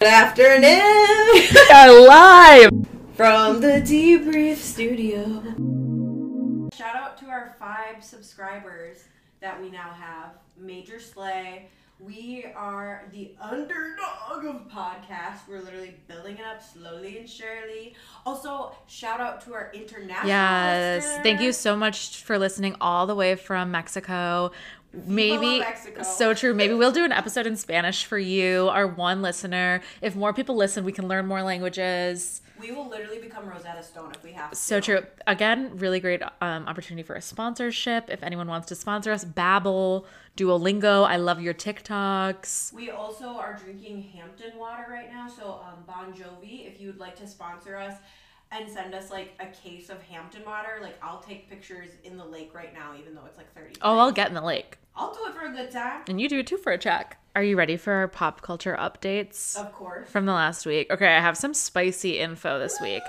Good afternoon We are live from the debrief studio. Shout out to our five subscribers that we now have. Major Slay. We are the underdog of podcasts. We're literally building it up slowly and surely. Also, shout out to our international Yes. listeners. Thank you so much for listening all the way from Mexico. Maybe so true. Maybe we'll do an episode in Spanish for you, our one listener. If more people listen, we can learn more languages. We will literally become Rosetta Stone if we have to. So true. Again, really great um, opportunity for a sponsorship. If anyone wants to sponsor us, Babbel, Duolingo. I love your TikToks. We also are drinking Hampton water right now. So, um, Bon Jovi, if you would like to sponsor us and send us like a case of Hampton water, like I'll take pictures in the lake right now, even though it's like 30. Oh, I'll get in the lake. I'll do it for a good time. And you do it too for a check. Are you ready for our pop culture updates Of course. from the last week? Okay, I have some spicy info this week.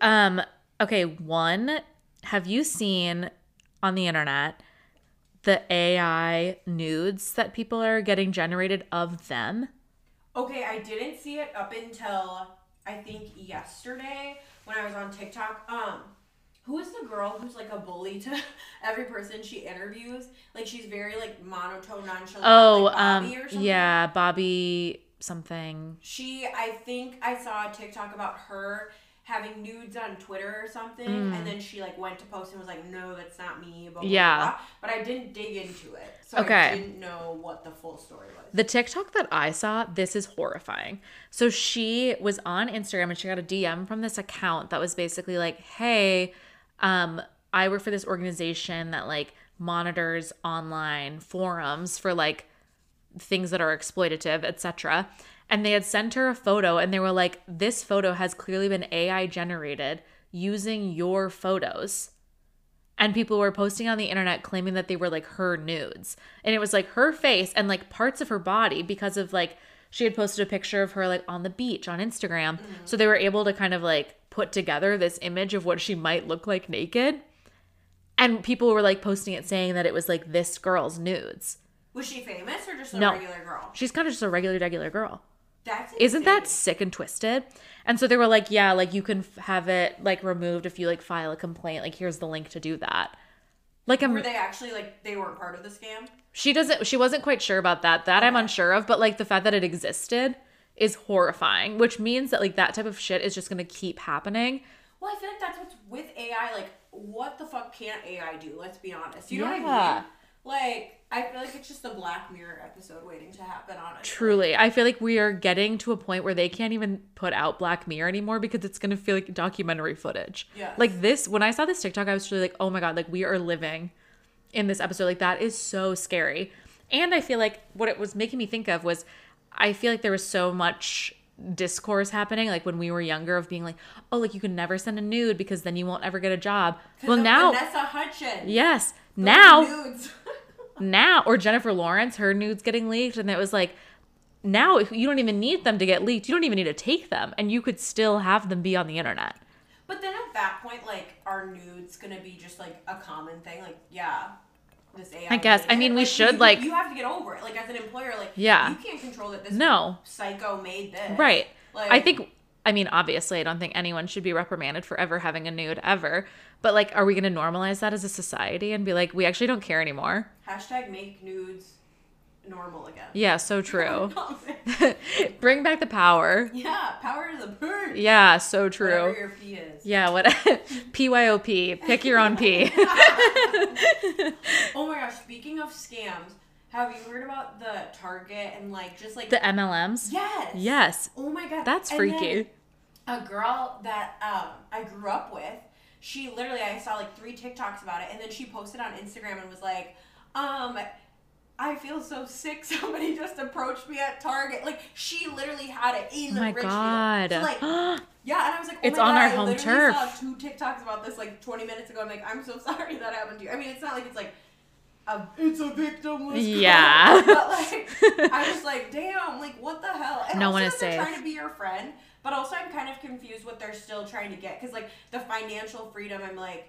Um, okay, one, have you seen on the internet the AI nudes that people are getting generated of them? Okay, I didn't see it up until I think yesterday when I was on TikTok. Um, who is the girl who's like a bully to every person she interviews? Like she's very like monotone, nonchalant. Oh, like Bobby um, or something. yeah, Bobby something. She, I think I saw a TikTok about her having nudes on Twitter or something, and then she like went to post and was like, "No, that's not me." Blah, blah, Mm. Yeah. blah. but I didn't dig into it, so Okay. I didn't know what the full story was. The TikTok that I saw, this is horrifying. So she was on Instagram and she got a DM from this account that was basically like, "Hey, um, I work for this organization that like monitors online forums for like things that are exploitative, etc." And they had sent her a photo and they were like, "This photo has clearly been AI generated using your photos." and people were posting on the internet claiming that they were like her nudes and it was like her face and like parts of her body because of like she had posted a picture of her like on the beach on Instagram mm-hmm. so they were able to kind of like put together this image of what she might look like naked and people were like posting it saying that it was like this girl's nudes Was she famous or just a No. regular girl? she's kind of just a regular regular girl That's isn't that sick and twisted and so they were like yeah like you can f- have it like removed if you like file a complaint like here's the link to do that like i'm Were they actually like they weren't part of the scam? She doesn't she wasn't quite sure about that. That I'm unsure of, but like the fact that it existed is horrifying, which means that like that type of shit is just going to keep happening. Well, I feel like that's what's with AI. Like, what the fuck can't AI do? Let's be honest. You know what I Yeah. mean? Like, I feel like it's just a Black Mirror episode waiting to happen. Honestly, Truly, I feel like we are getting to a point where they can't even put out Black Mirror anymore because it's going to feel like documentary footage. Yes. Like this when I saw this TikTok I was really like, "Oh my god, like we are living in this episode. Like that is so scary." And I feel like what it was making me think of was I feel like there was so much discourse happening like when we were younger of being like, "Oh, like you can never send a nude because then you won't ever get a job." Well, now Vanessa Hudgens. Yes. Now nudes. Now or Jennifer Lawrence, her nudes getting leaked, and it was like now you don't even need them to get leaked. You don't even need to take them, and you could still have them be on the internet. but then at that point, like, are nudes gonna be just like a common thing? Like, yeah. This AI I guess. I mean, we Like, should, you, like- you have to get over it. Like as an employer, like Yeah. you can't control that this No. psycho made this. Right. Like, I think. I mean, obviously, I don't think anyone should be reprimanded for ever having a nude ever. But like, are we going to normalize that as a society and be like, we actually don't care anymore? hashtag make nudes normal again. Yeah, so true. Bring back the power. yeah, power to the bird. Yeah, so Whatever true. your P is. Yeah, what PYOP. Pick your own P. Oh my gosh, speaking of scams, have you heard about the Target and like just like the MLMs. Yes. Yes. Oh my god. That's And freaky. A girl that um I grew up with, she literally I saw like three TikToks about it and then she posted on Instagram and was like, um I feel so sick. Somebody just approached me at Target. Like she literally had it in Oh my Richfield. god. So, like, yeah, and I was like, oh It's on God, our I home turf. saw two TikToks about this like 20 minutes ago. I'm like, I'm so sorry that happened to you. I mean, it's not like it's like a, it's a victimless crime, Yeah. but like, I was like, damn, like what the hell? And No one is safe. trying to be your friend, but also I'm kind of confused what they're still trying to get because like the financial freedom, I'm like,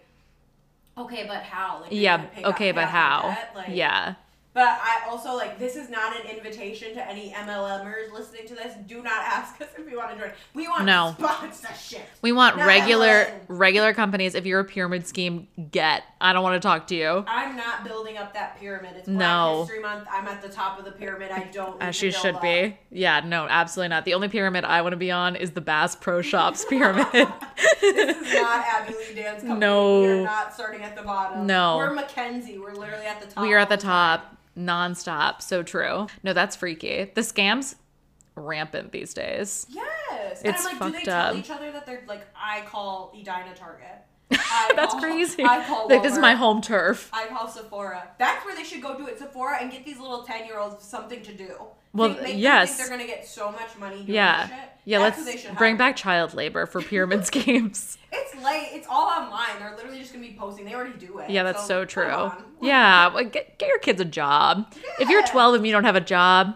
okay, but how? Like, yeah. gonna pay off- Okay, but how? Like, yeah. But I also like this is not an invitation to any MLMers listening to this. Do not ask us if we want to join. We want No. sponsorship. We want Not regular MLM. regular companies. If you're a pyramid scheme, get. I don't want to talk to you. I'm not building up that pyramid. It's Black No. History Month. I'm at the top of the pyramid. I don't. As you should up. be. Yeah, no, absolutely not. The only pyramid I want to be on is the Bass Pro Shops pyramid. This is not Abby Lee Dance Company. No. we are not starting at the bottom. No. we're Mackenzie. We're literally at the top. we are at the top nonstop. So true. No, that's freaky. The scams rampant these days. Yes, It's and I'm like, do they fucked tell up. each other that they're like, I call Edina Target. That's call- crazy. I call Like this is my home turf. I call Sephora. That's where they should go do it. Sephora and get these little ten year olds something to do. Well, make yes. think they're gonna get so much money. Yeah. Shit. Yeah, That's let's bring back child labor for pyramid schemes. It's late. It's all online. They're literally just gonna be posting. They already do it. Yeah, that's so, come true. Yeah, like get, get your kids a job. If you're 12 and you don't have a job,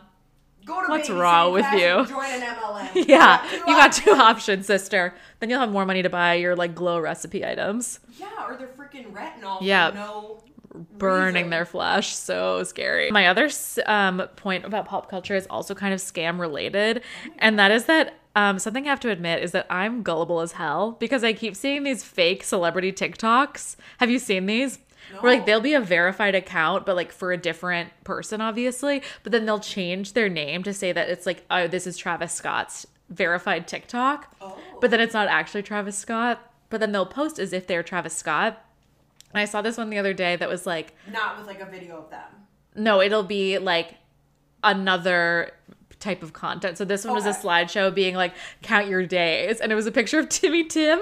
Go to What's wrong with you? Join an MLM. yeah, two you got two options. sister. Then you'll have more money to buy your like glow recipe items. Yeah, or they're freaking retinol. Yeah. No. Burning reason. their flesh. So scary. My other um, point about pop culture is also kind of scam related, and that is that um, something I have to admit is that I'm gullible as hell because I keep seeing these fake celebrity TikToks. Have you seen these? Where like they'll be a verified account, but like for a different person, obviously. But then they'll change their name to say that it's like, oh, this is Travis Scott's verified TikTok. Oh. But then it's not actually Travis Scott. But then they'll post as if they're Travis Scott. And I saw this one the other day that was like, Not with like a video of them. no, it'll be like another type of content. So this one was a slideshow being like count your days and it was a picture of Timmy Tim.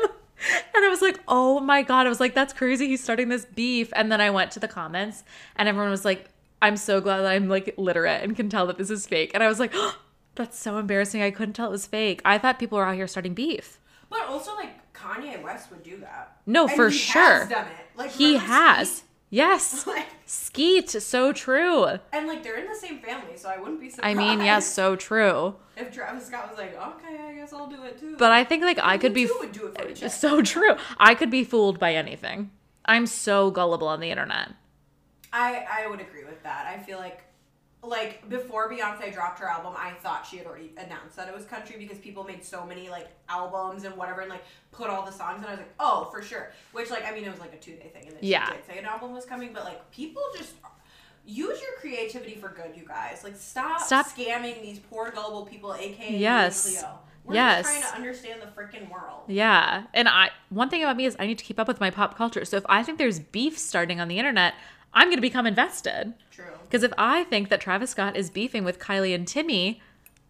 And I was like, "Oh my god." I was like, "That's crazy. He's starting this beef." And then I went to the comments and everyone was like, "I'm so glad that I'm like literate and can tell that this is fake." And I was like, oh, "That's so embarrassing. I couldn't tell it was fake. I thought people were out here starting beef." But also, like Kanye West would do that. No, And for sure. Done it. Like He has. Skete? Yes. Like, Skete, so true. and like they're in the same family, so I wouldn't be surprised. I mean, yes, so true. If Travis Scott was like, okay, I guess I'll do it too. But I think like I You could be would do it for so true. I could be fooled by anything. I'm so gullible on the internet. I I would agree with that. I feel like like before Beyonce dropped her album, I thought she had already announced that it was country because people made so many like albums and whatever and like put all the songs and I was like, oh, for sure. Which like I mean it was like a two day thing and then Yeah. she did say an album was coming, but like people just use your creativity for good, you guys. Like stop, Stop- scamming these poor gullible people, aka Yes. Cleo. We're Yes. just trying to understand the freaking world. Yeah. And I one thing about me is I need to keep up with my pop culture. So if I think there's beef starting on the internet, I'm going to become invested. True. Because if I think that Travis Scott is beefing with Kylie and Timmy,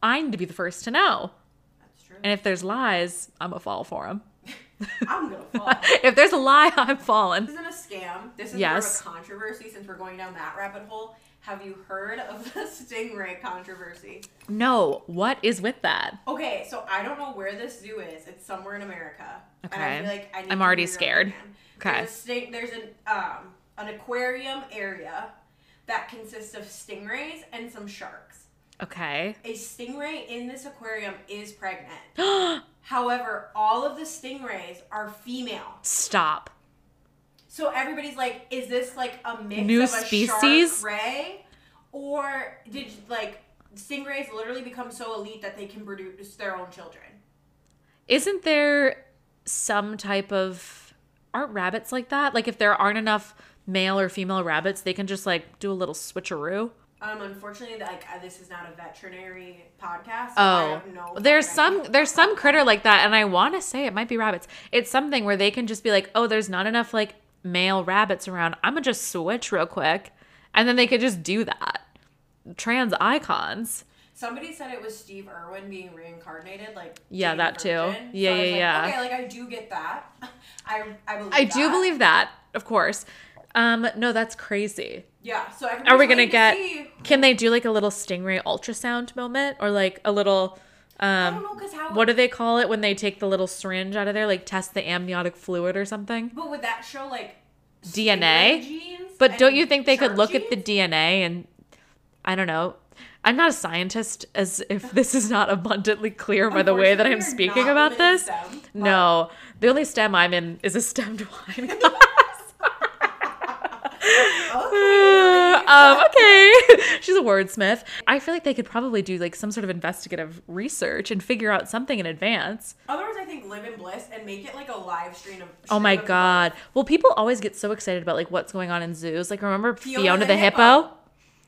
I need to be the first to know. That's true. And if there's lies, I'm a fall for them. I'm gonna fall. if there's a lie, I'm falling. This isn't a scam. This is Yes. more of a controversy since we're going down that rabbit hole. Have you heard of the stingray controversy? No, what is with that? Okay, so I don't know where this zoo is. It's somewhere in America. And I Okay. feel like I need I'm already scared. Okay. There's, a there's an um an aquarium area that consists of stingrays and some sharks. Okay. A stingray in this aquarium is pregnant. However, all of the stingrays are female. Stop. So everybody's like, is this like a mix New of a species? shark ray, or did like stingrays literally become so elite that they can produce their own children? Isn't there some type of aren't rabbits like that? Like if there aren't enough male or female rabbits, they can just like do a little switcheroo. Um, unfortunately, like this is not a veterinary podcast. so Oh, there's some there's some critter like that, and I want to say it might be rabbits. It's something where they can just be like, oh, there's not enough like male rabbits around. I'm gonna just switch real quick, and then they could just do that. Trans icons. Somebody said it was Steve Irwin being reincarnated, like Yeah, Jane that the too. Yeah, So was yeah, like, yeah. Okay, like I do get that. I I believe. I do believe that, of course. Um, no, that's crazy. Yeah. So Are we gonna to get? Can they do like a little stingray ultrasound moment, or like a little? I Um, don't know, what do they call it when they take the little syringe out of there, like test the amniotic fluid or something? But would that show like DNA? genes But don't you think they could look at the? DNA and I don't know. I'm not a scientist as if this is not abundantly clear by the way that I'm speaking about this. STEM, No. The only STEM I'm in is a STEM wine. Okay. um, okay. She's a wordsmith. I feel like they could probably do like some sort of investigative research and figure out something in advance. Otherwise, I think live in bliss and make it like a live stream of. Oh my stream of god. Well, people always get so excited about like what's going on in zoos. Like remember Fiona, Fiona the, the hippo? hippo.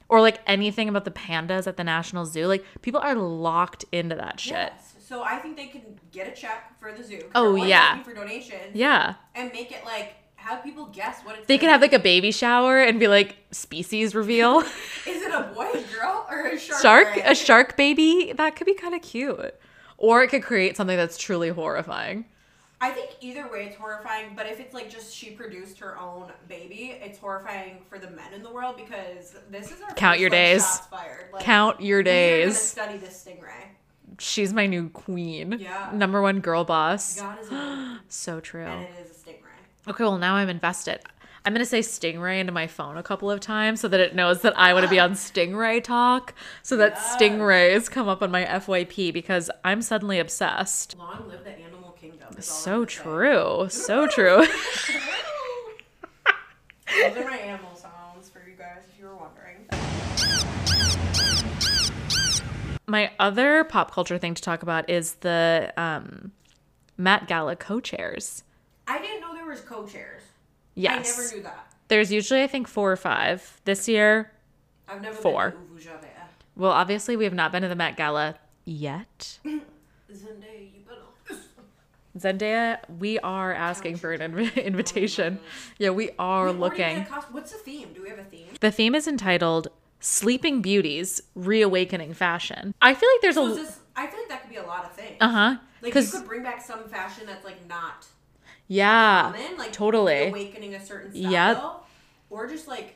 Or like anything about the pandas at the National Zoo. Like people are locked into that shit. Yes. So I think they can get a check for the zoo. Oh, yeah. For donations. Yeah. And make it like have people guess what it's. They could have like a baby shower and be like species reveal. Is it a boy, a girl, or a shark? shark, a shark baby, that could be kind of cute. Or it could create something that's truly horrifying. I think either way it's horrifying, but if it's like just she produced her own baby, it's horrifying for the men in the world because this is our Count your days. Like, Count your days. study this stingray. She's my new queen. Yeah. Number one girl boss. God is So true. and it is a stingray. Okay, well now I'm invested. I'm gonna say Stingray into my phone a couple of times so that it knows that I want to be on Stingray talk, so that Yes. Stingrays come up on my FYP because I'm suddenly obsessed. Long live the animal kingdom. is So true, so true. Those are my animal sounds for you guys, if you were wondering. my other pop culture thing to talk about is the um, Met Gala co-chairs. I didn't know co-chairs. Yes, I never knew that. there's usually I think four or five. This year, I've never Four. been to well, obviously we have not been to the Met Gala yet. Zendaya, you better. Zendaya, we are asking for an inv- invitation. Yeah, we are We looking. had a cos- What's the theme? Do we have a theme? The theme is entitled Sleeping Beauties Reawakening Fashion. I feel like there's So a. this, I feel like that could be a lot of things. Uh huh. Like you could bring back some fashion that's like not yeah. common, like totally. awakening a certain style. Yep. Or just like,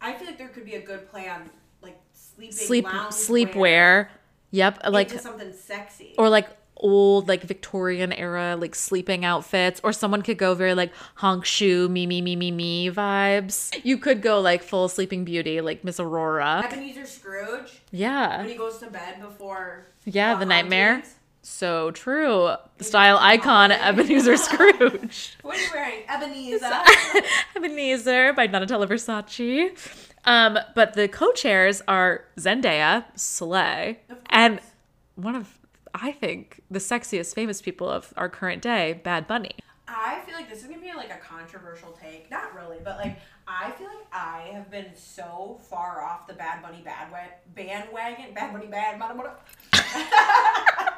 I feel like there could be a good play on like sleeping Sleep, sleepwear. Yep. Like, something sexy. or like old, like Victorian era, like sleeping outfits. Or someone could go very like honk shoe, me, me, me, me, me vibes. You could go like full Sleeping Beauty, like Miss Aurora. Ebenezer Scrooge Yeah. when he goes to bed before Yeah, the nightmare. So true. Style icon Ebenezer Scrooge. What are you wearing? Ebenezer. Ebenezer by Donatella Versace. Um, but the co-chairs are Zendaya, Slay, and one of I think the sexiest famous people of our current day, Bad Bunny. I feel like this is gonna be like a controversial take. Not really, but like I feel like I have been so far off the Bad Bunny bad wa- bandwagon. Bad Bunny bad. bada, bada.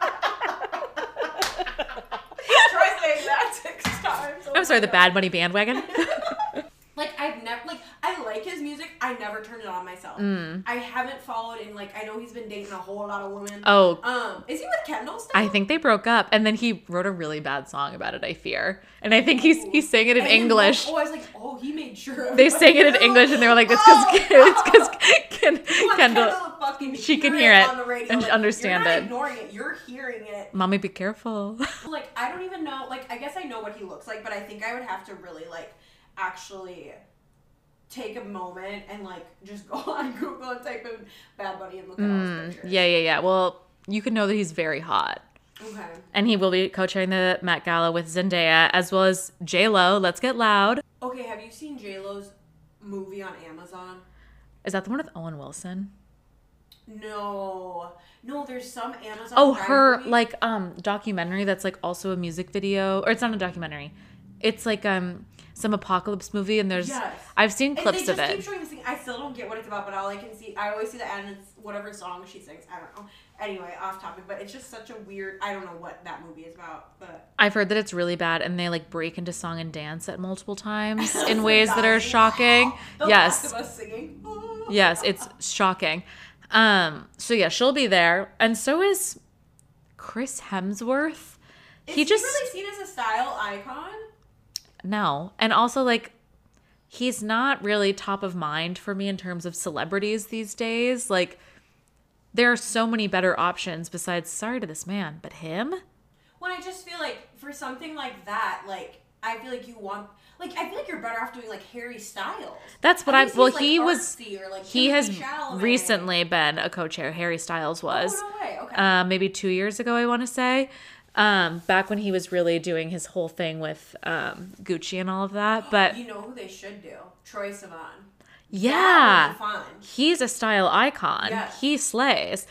Try saying that six times. Oh I'm sorry, the oh Bad money bandwagon. Like I've never like I like his music. I never turned it on myself. I haven't followed and like I know he's been dating a whole lot of women. oh, Um, is he with Kendall still? I think they broke up, and then he wrote a really bad song about it. I fear, and I think he's he sang it in And English. Oh, I was like, oh, he made sure. They sang it in English, and they were like, "It's because Oh, it's because Ken, Kendall." fucking she can hear it radio. and like, understand you're not it. Ignoring it, you're hearing it. Mommy, be careful. Like I don't even know. Like I guess I know what he looks like, but I think I would have to really like actually take a moment and like just go on Google and type in Bad Bunny and look at all his pictures. Mm, yeah, yeah, yeah. Well, you can know that he's very hot. Okay. And he will be co-chairing the Met Gala with Zendaya as well as J Lo. Let's get loud. Okay. Have you seen J Lo's movie on Amazon? Is that the one with Owen Wilson? No. No, there's some Amazon. Oh, Prime her movie. like um documentary that's like also a music video, or it's not a documentary. It's like um some apocalypse movie, and there's Yes. I've seen And clips they of just it. keep showing this thing. I still don't get what it's about, but all I can see, I always see the end. it's whatever song she sings. I don't know. Anyway, off topic, but it's just such a weird. I don't know what that movie is about, but I've heard that it's really bad, and they like break into song and dance at multiple times in ways that are shocking. the yes, Last of Us singing. yes, it's shocking. Um, so yeah, she'll be there, and so is Chris Hemsworth. Is he just really seen as a style icon. No, and also like he's not really top of mind for me in terms of celebrities these days. Like there are so many better options besides sorry to this man, but him. When I just feel like for something like that, like I feel like you want, like I feel like you're better off doing like Harry Styles. That's what I well like, he was or, like, he has Chalamet. recently been a co-chair. Harry Styles was. Oh no way. Okay. uh, maybe two years ago, I want to say. Um, back when he was really doing his whole thing with um, Gucci and all of that. But you know who they should do? Troye Sivan. Yeah. That would be fun. He's a style icon. Yes. He slays.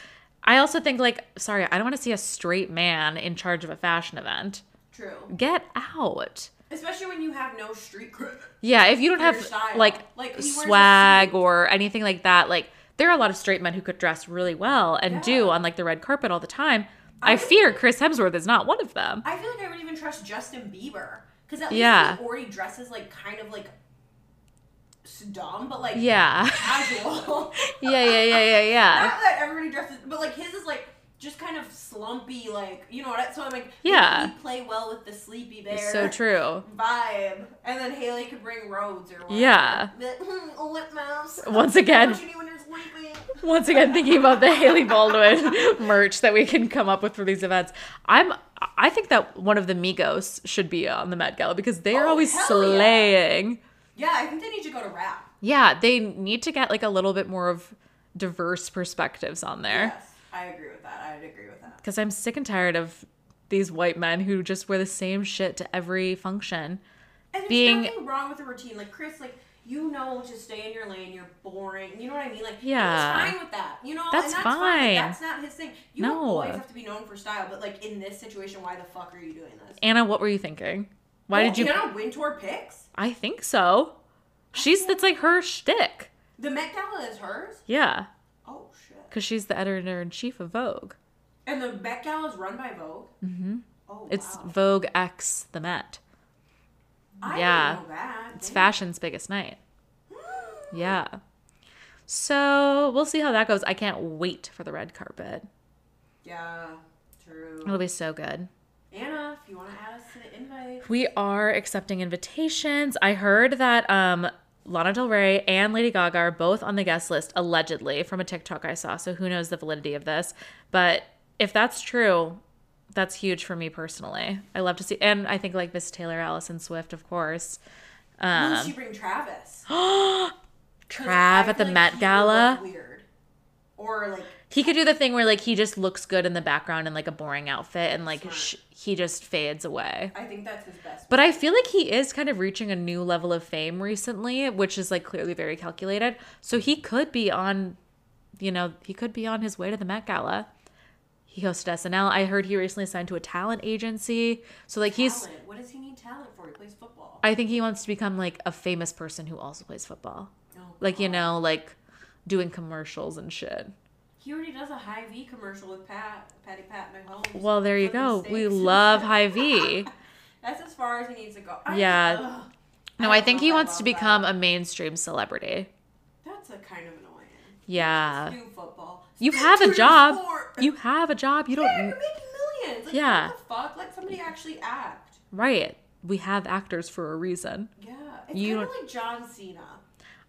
I also think like sorry, I don't want to see a straight man in charge of a fashion event. True. Get out. Especially when you have no street cred. Yeah, if you don't have like, Like, he wears a swag or anything like that, like there are a lot of straight men who could dress really well and do on like the red carpet all the time. I, I- fear Chris Hemsworth is not one of them. I feel like I wouldn't even trust Justin Bieber because at least Yeah. he already dresses like kind of like dumb, but like Yeah. casual. yeah, yeah, yeah, yeah, yeah. Not that everybody dresses, but like his is like just kind of slumpy, like you know what? So I'm like, Yeah. play well with the sleepy bear. So true. Vibe, and then Hailey could bring Rhodes or whatever. Yeah. Lip mouse. Once again- What you need when you're sleeping. Once again, thinking about the Hailey Baldwin merch that we can come up with for these events, I'm. I think that one of the Migos should be on the Met Gala because they are Oh, always hell yeah. slaying. Yeah, I think they need to go to rap. Yeah, they need to get like a little bit more of diverse perspectives on there. Yes, I agree with that. I'd agree with that. because I'm sick and tired of these white men who just wear the same shit to every function. And there's being- nothing wrong with a routine. Like Chris, like you know to stay in your lane. You're boring. You know what I mean? Like Yeah. he's fine with that. You know, That's and that's fine. fine. That's not his thing. You No. always have to be known for style, but like in this situation, why the fuck are you doing this? Anna, what were you thinking? Why Oh, did you? Anna Wintour picks? I think so. She's that's like her shtick. The Met Gala is hers. Yeah! Because she's the editor in chief of Vogue. And the Met Gala is run by Vogue. Mm-hmm. Oh It's wow. Vogue X the Met. I yeah. know that. It's fashion's biggest night. Yeah. So we'll see how that goes. I can't wait for the red carpet. Yeah, true. It'll be so good. Anna, if you want to add us to the invite. We are accepting invitations. I heard that um Lana Del Rey and Lady Gaga are both on the guest list allegedly from a TikTok I saw. So who knows the validity of this? But if that's true, that's huge for me personally. I love to see, and I think like Miss Taylor Allison Swift, of course. Um, she bring Travis? Trav at the Met Gala. Weird. Or like He could do the thing where like he just looks good in the background in like a boring outfit, and like sh- he just fades away. I think that's his best. But I feel like he is kind of reaching a new level of fame recently, which is like clearly very calculated. So he could be on, you know, he could be on his way to the Met Gala. He hosted SNL. I heard he recently signed to a talent agency. So like he's. What does he need talent for? He plays football. I think he wants to become like a famous person who also plays football. Oh, Like, you know, like doing commercials and shit. He already does a Hy-Vee commercial with Pat, Patty Pat Mahomes. Well, there you go. We love Hy-Vee. That's as far as he needs to go. I Yeah. ugh. No, don't I think he I wants to become that. a mainstream celebrity. That's a kind of annoying. Yeah. Do football. You have a job. sport. You have a job. You don't you're making millions. Like, Yeah. What the fuck? Let somebody actually act. Right. We have actors for a reason. Yeah. It's You kind of don't- like John Cena.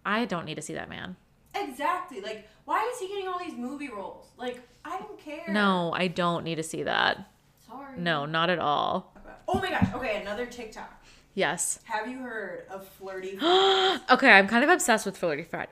I don't need to see that man. Exactly. Like, why is he getting all these movie roles? Like, I don't care. No, I don't need to see that. Sorry. No, not at all. Oh my gosh. Okay, another TikTok. Yes. Have you heard of Flirty? Okay, I'm kind of obsessed with Flirty Friday.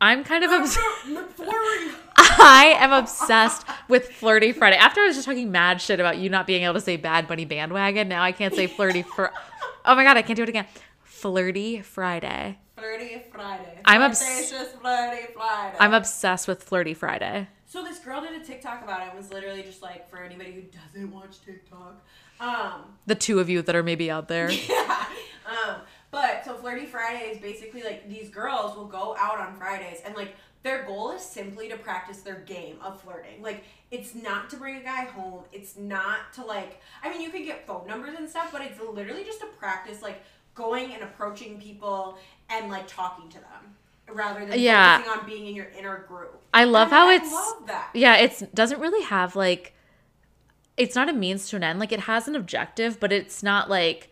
I'm kind of obs- McFlurry. I am obsessed with Flirty Friday. After I was just talking mad shit about you not being able to say Bad Bunny bandwagon, now I can't say Flirty for. Oh my god, I can't do it again. Flirty Friday. Flirty Friday. I'm obs- Flirtatious Flirty Friday. I'm obsessed with Flirty Friday. So this girl did a TikTok about it and was literally just like for anybody who doesn't watch TikTok. Um The two of you that are maybe out there. yeah. Um but so Flirty Friday is basically like these girls will go out on Fridays and like their goal is simply to practice their game of flirting. Like it's not to bring a guy home. It's not to like I mean you could get phone numbers and stuff, but it's literally just to practice like going and approaching people and like talking to them rather than Yeah. focusing on being in your inner group. I love And how I it's love that. yeah, it's doesn't really have like it's not a means to an end. Like it has an objective, but it's not like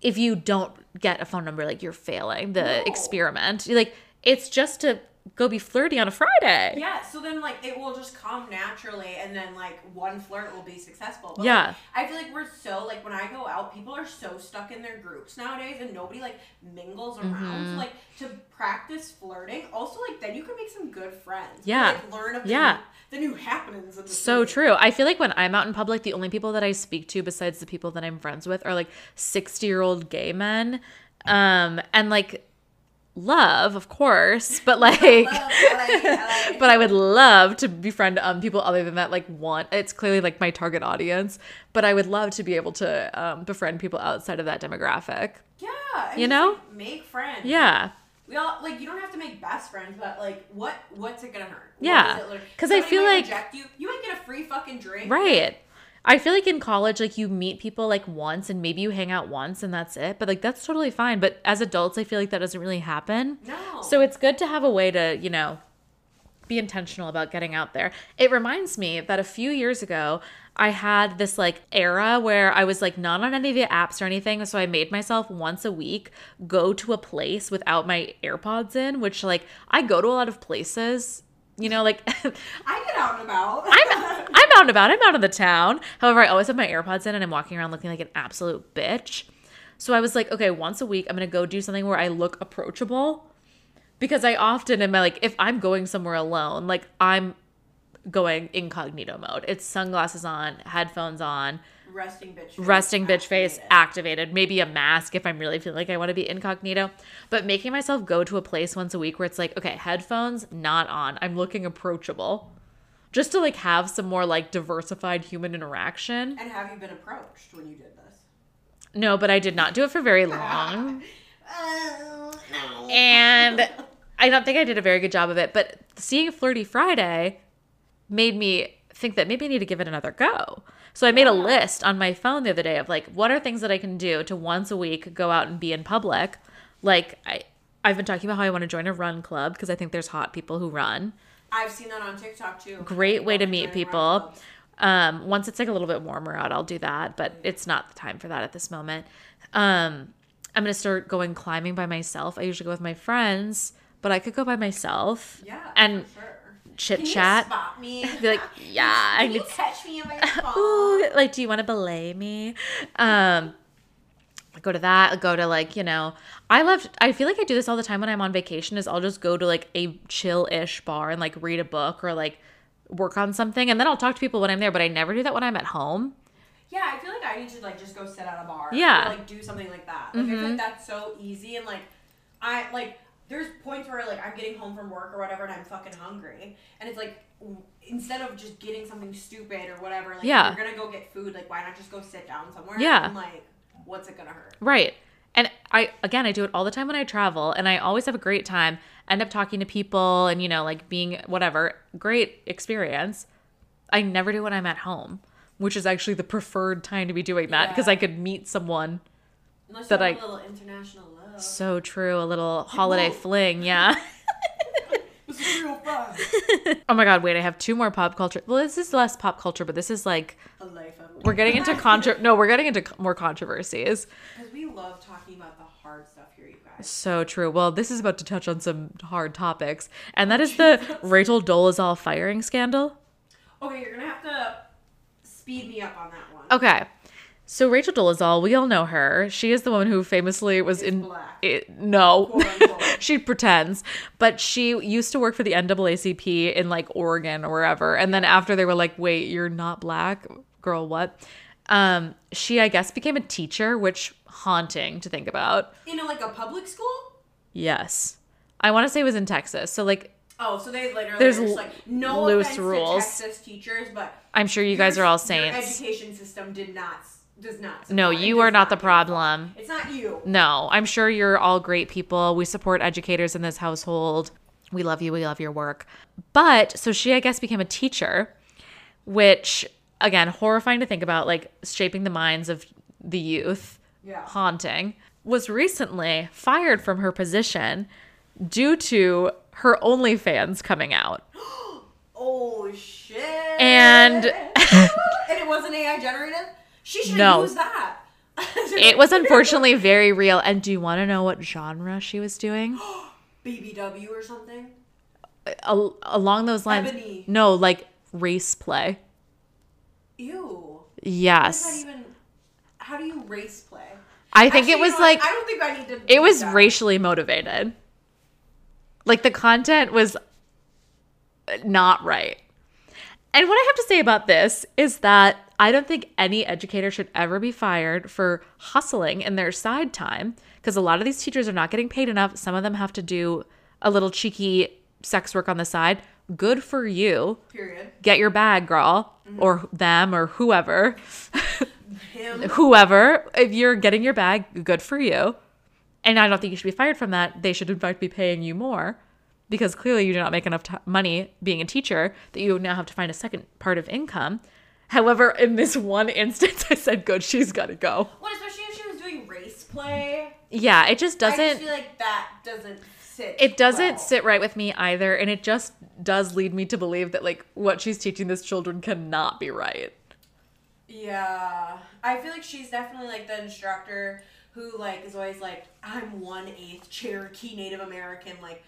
if you don't get a phone number, like you're failing the No. experiment. Like it's just to go be flirty on a Friday. Yeah, so then like it will just come naturally, and then like one flirt will be successful. But, Yeah. like, I feel like we're so like when I go out, people are so stuck in their groups nowadays, and nobody like mingles around. Mm-hmm. So like to practice flirting, also like then you can make some good friends. Yeah. like learn of the Yeah. new, the new happenings. Of the So true. I feel like when I'm out in public, the only people that I speak to besides the people that I'm friends with are like 60 year old gay men. Um, and like love, of course, but like Love, I like- but I would love to befriend um, people other than that like want it's clearly like my target audience, but I would love to be able to um, befriend people outside of that demographic. yeah, You know? like, make friends. Yeah. We all like you don't have to make best friends, but like what what's it gonna hurt? Yeah. is it literally- 'Cause I feel like- reject you. You might get a free fucking drink. Right. I feel like in college, like you meet people like once and maybe you hang out once and that's it. But like that's totally fine. But as adults, I feel like that doesn't really happen. No. So it's good to have a way to, you know, be intentional about getting out there. It reminds me that a few years ago, I had this like era where I was like not on any of the apps or anything. So I made myself once a week go to a place without my AirPods in, which like I go to a lot of places, you know, like I get out and about. I'm I'm out and about. I'm out of the town. However, I always have my AirPods in and I'm walking around looking like an absolute bitch. So I was like, okay, once a week I'm gonna go do something where I look approachable. Because I often am like, if I'm going somewhere alone, like I'm going incognito mode. It's sunglasses on, headphones on, resting bitch. face resting bitch face activated. activated, maybe a mask if I'm really feeling like I want to be incognito. But making myself go to a place once a week where it's like, okay, headphones not on. I'm looking approachable. Just to like have some more like diversified human interaction. And have you been approached when you did this? No, but I did not do it for very long. Oh, no. And I don't think I did a very good job of it. But seeing Flirty Friday made me think that maybe I need to give it another go. So I made a list on my phone the other day of like, what are things that I can do to once a week go out and be in public? Like, I, I've been talking about how I want to join a run club because I think there's hot people who run. I've seen that on TikTok too. Great way to meet people. Um, once it's like a little bit warmer out, I'll do that, but it's not the time for that at this moment. Um, I'm gonna start going climbing by myself. I usually go with my friends, but I could go by myself. Yeah. and for sure. Chit chat. Spot me. Be like, yeah, I Can you need. catch me in my phone? Ooh, like, do you want to belay me? Um, go to that. Go to like, you know, I love. I feel like I do this all the time when I'm on vacation. Is I'll just go to like a chill-ish bar and like read a book or like work on something, and then I'll talk to people when I'm there. But I never do that when I'm at home. Yeah, I feel like I need to like just go sit at a bar. Yeah. Mm-hmm. Or, like do something like that. Like I feel like that's so easy and like I like there's points where like I'm getting home from work or whatever and I'm fucking hungry and it's like instead of just getting something stupid or whatever like yeah. you're gonna go get food like why not just go sit down somewhere Yeah. and like what's it gonna hurt Right. And I again I do it all the time when I travel and I always have a great time. End up talking to people and you know like being whatever, great experience. I never do when I'm at home, which is actually the preferred time to be doing that because Yeah. I could meet someone. unless That I- a little international love So true, a little holiday fling, yeah. this is real fun oh my god, wait, I have two more pop culture. Well, this is less pop culture, but this is like a life of we're getting into contro No, we're getting into co- more controversies. because we love talking about the hard stuff here you guys So true. Well, this is about to touch on some hard topics, and that oh, is the Rachel Dolezal firing scandal. okay you're gonna have to speed me up on that one Okay. So Rachel Dolezal, we all know her. She is the woman who famously was Is in black. It, no. She pretends, but she used to work for the NAACP in like Oregon or wherever. And then after they were like, "Wait, you're not black, girl, what?" Um, she I guess became a teacher, which haunting to think about. in a, like a public school Yes. I want to say it was in Texas. So like Oh, so they literally There's There's like no loose rules. Texas teachers, but I'm sure you guys are all saints. education system did not does not. No, support- it you are not the do. problem. It's not you. No, I'm sure you're all great people. We support educators in this household. We love you. We love your work. But so she, I guess, became a teacher, which, again, horrifying to think about, like shaping the minds of the youth, Yeah. haunting, was recently fired from her position due to her OnlyFans coming out. Oh shit. And- and it wasn't AI generated. She should No. use that. It was unfortunately very real. And do you want to know what genre she was doing? BBW or something. Al- along those lines. Ebony. No, like race play. Ew. Yes. even? How do you race play? I think Actually, it you was know like I don't think I need to. it was that. racially motivated. Like the content was uh, not right. And what I have to say about this is that I don't think any educator should ever be fired for hustling in their side time because a lot of these teachers are not getting paid enough. Some of them have to do a little cheeky sex work on the side. Good for you. Period. Get your bag, girl, mm-hmm. or them, or whoever. Him. whoever, if you're getting your bag, good for you. And I don't think you should be fired from that. They should, in fact, be paying you more because clearly you do not make enough t- money being a teacher that you now have to find a second part of income. However, in this one instance, I said, good, she's got to go. Well, especially if she was doing race play. Yeah, it just doesn't. I feel like that doesn't sit. It doesn't well. sit right with me either. And it just does lead me to believe that, like, what she's teaching these children cannot be right. Yeah, I feel like she's definitely like the instructor who like is always like, I'm one eighth Cherokee Native American, like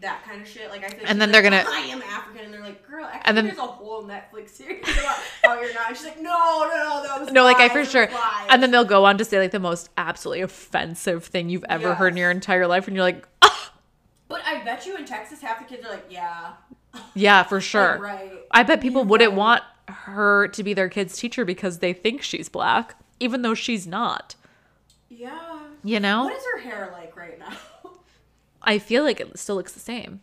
that kind of shit. Like I feel. Like And then they're like, gonna- I am African, and they're like, girl, actually, And then- there's a whole Netflix series about how you're not. And she's like, no, no, no, that was No, like I for sure. lies." And then they'll go on to say like the most absolutely offensive thing you've ever heard in your entire life, and you're like, "Ah, But I bet you in Texas, half the kids are like, yeah, yeah, for sure. right. I bet people You're wouldn't want her to be their kid's teacher because they think she's black, even though she's not. Yeah. You know? What is her hair like right now? I feel like it still looks the same.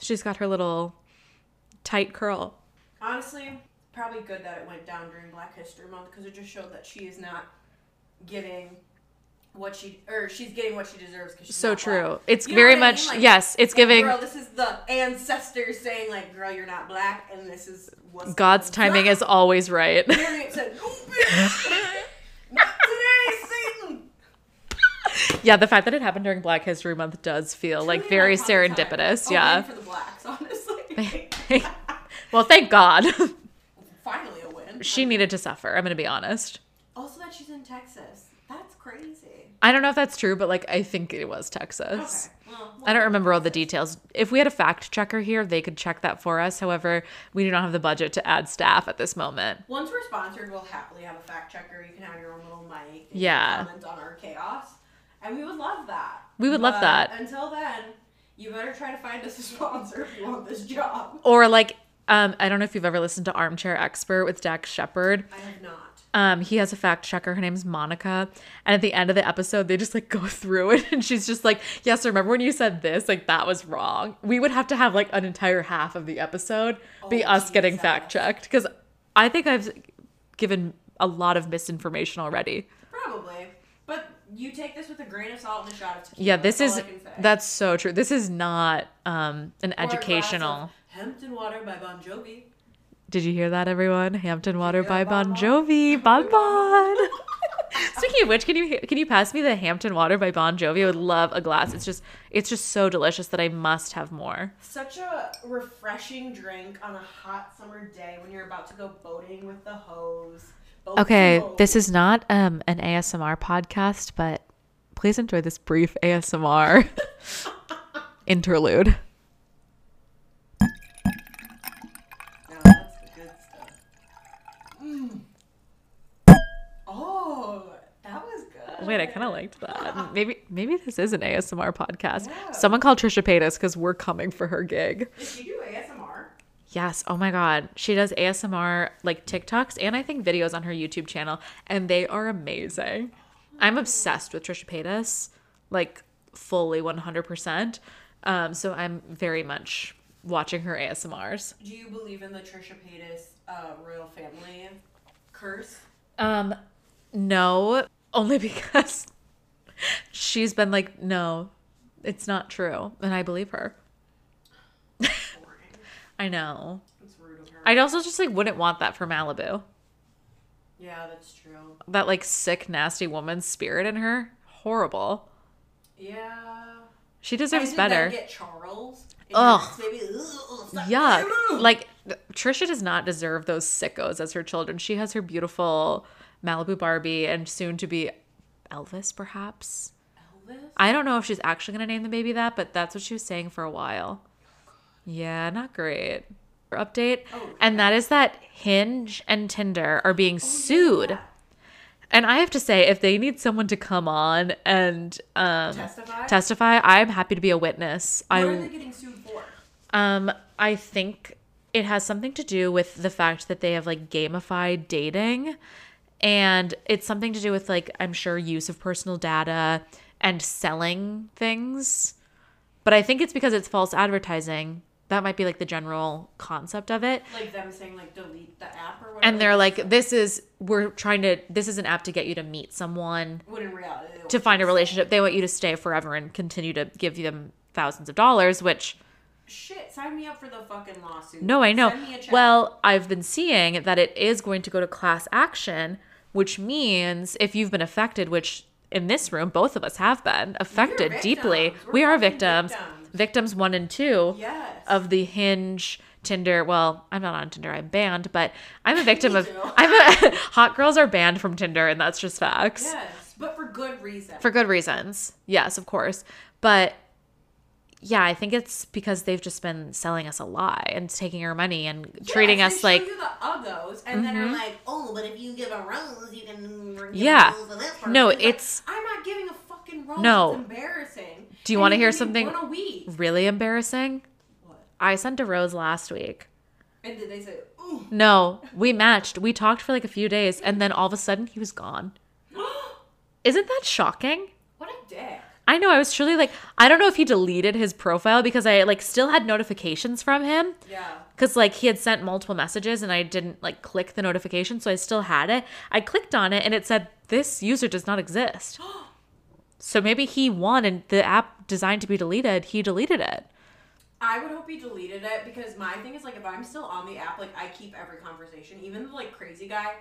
She's got her little tight curl. Honestly, probably good that it went down during Black History Month because it just showed that she is not getting what she or she's getting what she deserves because she's So true. black. It's You know very much mean? Like, yes, it's like, giving Girl, this is the ancestors saying like, "Girl, you're not black," and this is what's God's timing is always right. Said, "No, bitch, not today, Satan." yeah, the fact that it happened during Black History Month does feel like very time. serendipitous. Yeah. for the blacks, honestly. well, thank God. Finally, a win. she needed to suffer. I'm going to be honest. Also, that she's in Texas. That's crazy. I don't know if that's true, but like I think it was Texas. Okay. Well, I don't remember all the details. If we had a fact checker here, they could check that for us. However, we do not have the budget to add staff at this moment. Once we're sponsored, we'll happily have a fact checker. You can have your own little mic. and Yeah. Comment on our chaos, and we would love that. We would love that. Until then, you better try to find us a sponsor if you want this job. Or like, um, I don't know if you've ever listened to Armchair Expert with Dax Shepard. I have not. Um, he has a fact checker. Her name's Monica. And at the end of the episode, they just like go through it and she's just like, Yes, remember when you said this? Like that was wrong. We would have to have like an entire half of the episode be Oh, us getting fact checked. Because I think I've given a lot of misinformation already. Probably, but you take this with a grain of salt and a shot of tequila. Yeah, this that's is I can say. that's so true. This is not um an Or a glass of educational. Hampton Water by Bon Jovi. Did you hear that, everyone? Hampton Water by Bon Bon Bon. Jovi. Bon Bon. Speaking of which, can you can you pass me the Hampton Water by Bon Jovi? I would love a glass. It's just it's just so delicious that I must have more. Such a refreshing drink on a hot summer day when you're about to go boating with the hose. Okay, this is not um an ASMR podcast, but please enjoy this brief ASMR interlude. Now that's good stuff. Mm. Oh, that was good. Wait, I kind of liked that. Maybe maybe this is an ASMR podcast. Yeah. Someone called Trisha Paytas because we're coming for her gig. Did you do ASMR? Yes. Oh my God. She does ASMR like TikToks and I think videos on her YouTube channel, and they are amazing. I'm obsessed with Trisha Paytas, like fully 100%. Um, so I'm very much watching her ASMRs. Do you believe in the Trisha Paytas uh, royal family curse? Um, no, only because she's been like, no, it's not true. And I believe her. I know. It's rude of her. I'd also just like wouldn't want that for Malibu. yeah, that's true. That like sick, nasty woman's spirit in her. Horrible. Yeah. She deserves better. Get Charles. Ugh. baby? Ugh. Yuck. Like Trisha does not deserve those sickos as her children. She has her beautiful Malibu Barbie and soon to be Elvis, perhaps. Elvis. I don't know if she's actually gonna name the baby that, but that's what she was saying for a while. Yeah, not great. Update. Oh, and that is that Hinge and Tinder are being sued. yeah. And I have to say, if they need someone to come on and um, Testify. testify, I'm happy to be a witness. What I are they getting sued for? um I think it has something to do with the fact that they have like gamified dating and it's something to do with like I'm sure use of personal data and selling things. But I think it's because it's false advertising. That might be like the general concept of it. Like them saying like delete the app or whatever. And they're like this is we're trying to this is an app to get you to meet someone when in reality to find a relationship. They want you to stay forever and continue to give them thousands of dollars, which Shit, sign me up for the fucking lawsuit. No, I know. Send me a check. Well, I've been seeing that it is going to go to class action, which means if you've been affected, which in this room both of us have been affected deeply. We're we are victims. victims. Victims 1 and 2 yes. of the Hinge Tinder. Well, I'm not on Tinder. I'm banned, but I'm a victim of. I'm a hot girls are banned from Tinder and that's just facts. yes, but for good reasons. For good reasons. Yes, of course. But yeah, I think it's because they've just been selling us a lie and taking our money and treating Yes, us they like you the uggos, and then are mm-hmm. like, oh, but if you give a rose, you can. Yeah. rose to this person." No, like, it's- I'm not giving a fucking. No. it's embarrassing. Do you wanna hear something- One a week. really embarrassing. What? I sent a rose last week. And did they say, ooh? No, we matched. We talked for like a few days and then all of a sudden he was gone. Isn't that shocking? what a dick. I know. I was truly like, I don't know if he deleted his profile because I like still had notifications from him. Yeah. Because like he had sent multiple messages and I didn't like click the notification, so I still had it. I clicked on it and it said, This user does not exist. so maybe he won and the app designed to be deleted, he deleted it. I would hope he deleted it because my thing is like if I'm still on the app, like I keep every conversation, even the like crazy guy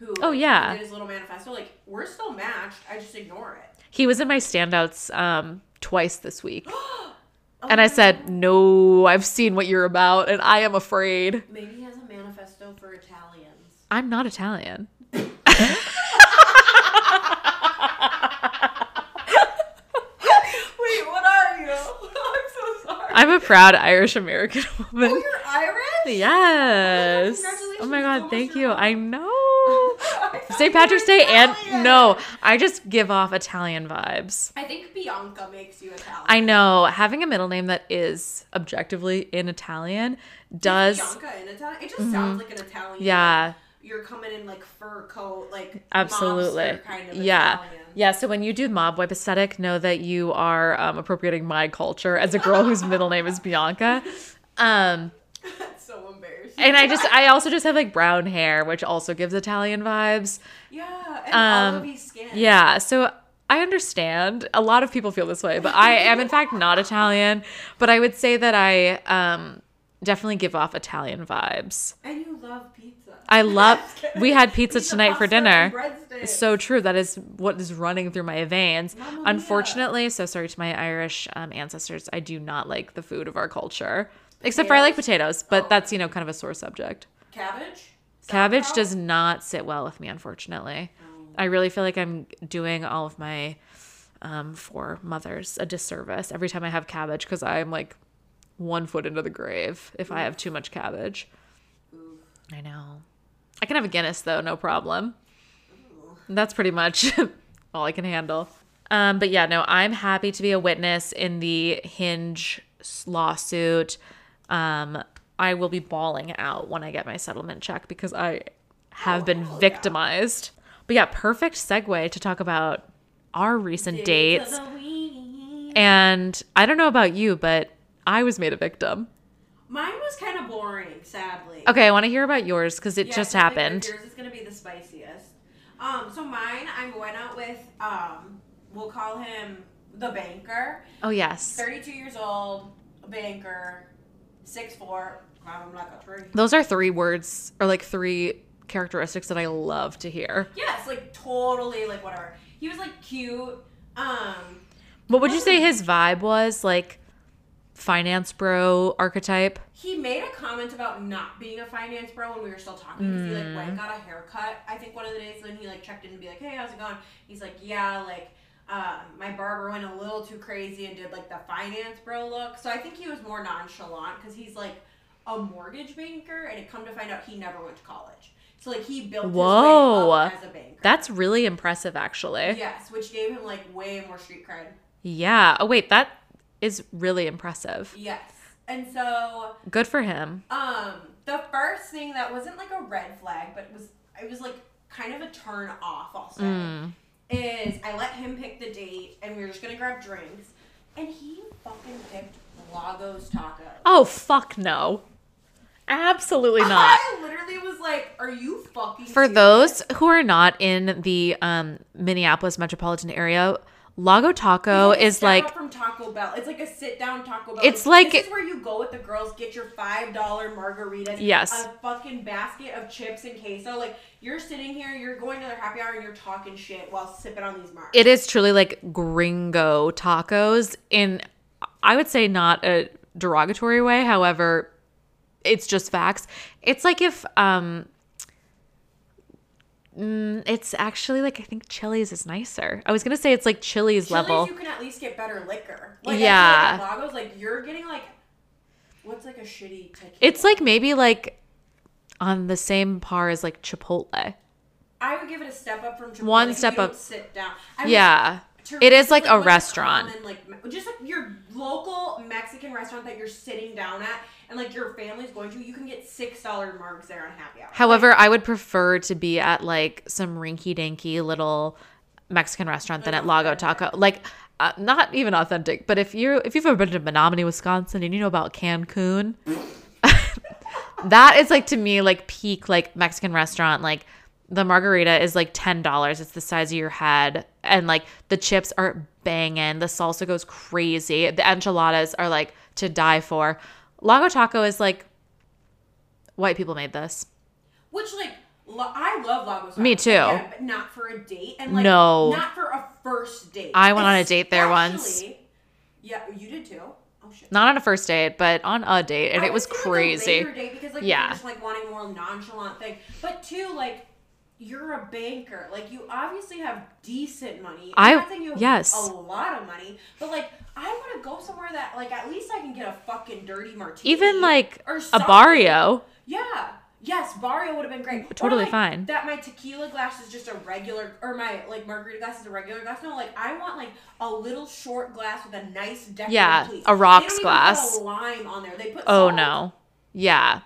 who Oh, yeah. did his little manifesto, like we're still matched. I just ignore it. He was in my standouts um, twice this week. Oh And I said, No, I've seen what you're about and I am afraid. Maybe he has a manifesto for Italians. I'm not Italian. Wait, what are you? I'm so sorry. I'm a proud Irish American woman. oh, you're Irish? Yes. Congratulations, Oh my god, almost thank you. I know. St. Patrick's Day and no, I just give off Italian vibes. I think Bianca makes you Italian. I know having a middle name that is objectively in Italian does Bianca in Italian. It just sounds like an Italian. Mm-hmm. yeah, like, you're coming in like fur coat, like absolutely. kind of yeah. Italian. Yeah, so when you do mob wife aesthetic, know that you are um, appropriating my culture as a girl whose middle name is Bianca. Um, That's so embarrassing. and I just, I also just have like brown hair, which also gives Italian vibes. yeah, and Um, olive skin. Yeah, so I understand. A lot of people feel this way, but I am in fact not Italian. But I would say that I um, definitely give off Italian vibes. And you love pizza. I love. We had pizza tonight for dinner. breadsticks. So true. That is what is running through my veins. Mamma mia. Unfortunately, so sorry to my Irish um, ancestors. I do not like the food of our culture, except for I like potatoes. But Oh. that's you know kind of a sore subject. cabbage. Cabbage does not sit well with me, unfortunately. I really feel like I'm doing all of my um, four mothers a disservice every time I have cabbage because I'm like one foot into the grave if I have too much cabbage. Ooh. I know. I can have a Guinness though, no problem. That's pretty much all I can handle. Um, but yeah, no, I'm happy to be a witness in the Hinge lawsuit. Um, I will be balling out when I get my settlement check because I have Oh, been hell yeah. victimized. But yeah, perfect segue to talk about our recent dates. of the week. And I don't know about you, but I was made a victim. Mine was kind of boring, sadly. Okay, I want to hear about yours because it Yeah, just I happened. Yours is gonna be the spiciest. Um, so mine, I'm going out with um, we'll call him the banker. Oh, yes. 32 years old, a banker, 6'4", I'm like a tree. Those are three words or like three characteristics that I love to hear. Yes, like totally, like whatever. He was like cute. Um, What would you say his vibe was? Like finance bro archetype? he made a comment about not being a finance bro when we were still talking because he like went Mm. and got a haircut. I think one of the days when he like checked in to be like, "Hey, how's it going?" He's like, "Yeah, like." Um, my barber went a little too crazy and did like the finance bro look. So I think he was more nonchalant because he's like a mortgage banker, and it come to find out he never went to college. So like he built his Whoa. way up as a banker. That's really impressive actually. yes, which gave him like way more street cred. Yeah. Oh wait, that is really impressive. Yes. And so, Good for him. um, the first thing that wasn't like a red flag, but it was it was like kind of a turn off, I'll Mm. is I let him pick the date and we were just gonna grab drinks. And he fucking picked Lagos Tacos. Oh fuck no. Absolutely not. I literally was like, "Are you fucking?" For serious? those who are not in the um, Minneapolis metropolitan area, Lago Taco is like from Taco Bell. It's like a sit down Taco Bell. It's like- this is where you go with the girls, get your five dollar margaritas, Yes. a fucking basket of chips and queso. Like you're sitting here, you're going to their happy hour, and you're talking shit while sipping on these margaritas. it is truly like gringo tacos in I would say not a derogatory way, however, it's just facts. It's like if um mm, it's actually like I think Chili's is nicer. I was gonna say it's like Chili's, Chili's, level. you can at least get better liquor. Like, Yeah. Like Lagos, like you're getting like, what's like a shitty tequila? It's like maybe like on the same par as like Chipotle. I would give it a step up from Chipotle. One step you don't up. Sit down. I mean, Yeah. It is like like, a restaurant. common, like just like your local Mexican restaurant that you're sitting down at, and like your family's going to, you can get six dollar margs there on happy hour. However, I would prefer to be at like some rinky dinky little Mexican restaurant than at Lago Taco. Like, uh, not even authentic, but if you're if you've ever been to Menominee, Wisconsin, and you know about Cancun, that is like to me like peak like Mexican restaurant. Like the margarita is like ten dollars. It's the size of your head, and like the chips are banging. The salsa goes crazy. The enchiladas are like to die for. Lago Taco is like white people made this. Which like lo- I love Lagos. Me too. but not for a date and like No. not for a first date. I went on a date there once. Yeah, you did too. Oh shit. not on a first date, but on a date, and I it was would say, like, a crazy. date because like Yeah. just like wanting more nonchalant thing. But two, like you're a banker. Like you obviously have decent money. I- I'm not saying you have yes. a lot of money, but like I want to go somewhere that like at least I can get a fucking dirty martini. Even like or a barrio. Yeah. Yes, barrio would have been great. Totally like, fine. That my tequila glass is just a regular, or my like margarita glass is a regular glass. No, like I want like a little short glass with a nice decorative Yeah, a rocks don't glass. Lime on there. They put. Oh salt. no. Yeah,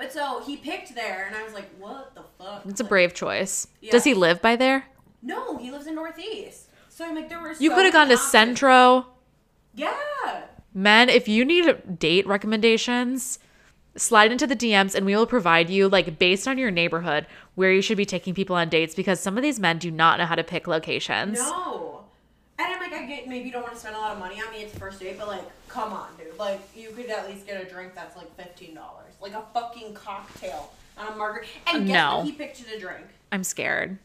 But so he picked there, and I was like, "What the fuck?" it's a brave choice. Yeah. Does he live by there? No, he lives in Northeast. So I'm like, there were. You so could have gone to options. Centro. Yeah. Men, if you need date recommendations, slide into the DMs and we will provide you, like, based on your neighborhood, where you should be taking people on dates because some of these men do not know how to pick locations. No. And I'm like, I get maybe you don't want to spend a lot of money on me. It's first date, but like, come on, dude. Like, you could at least get a drink that's like fifteen dollars, like a fucking cocktail on a margarita. And guess No. what he picked to drink? I'm scared.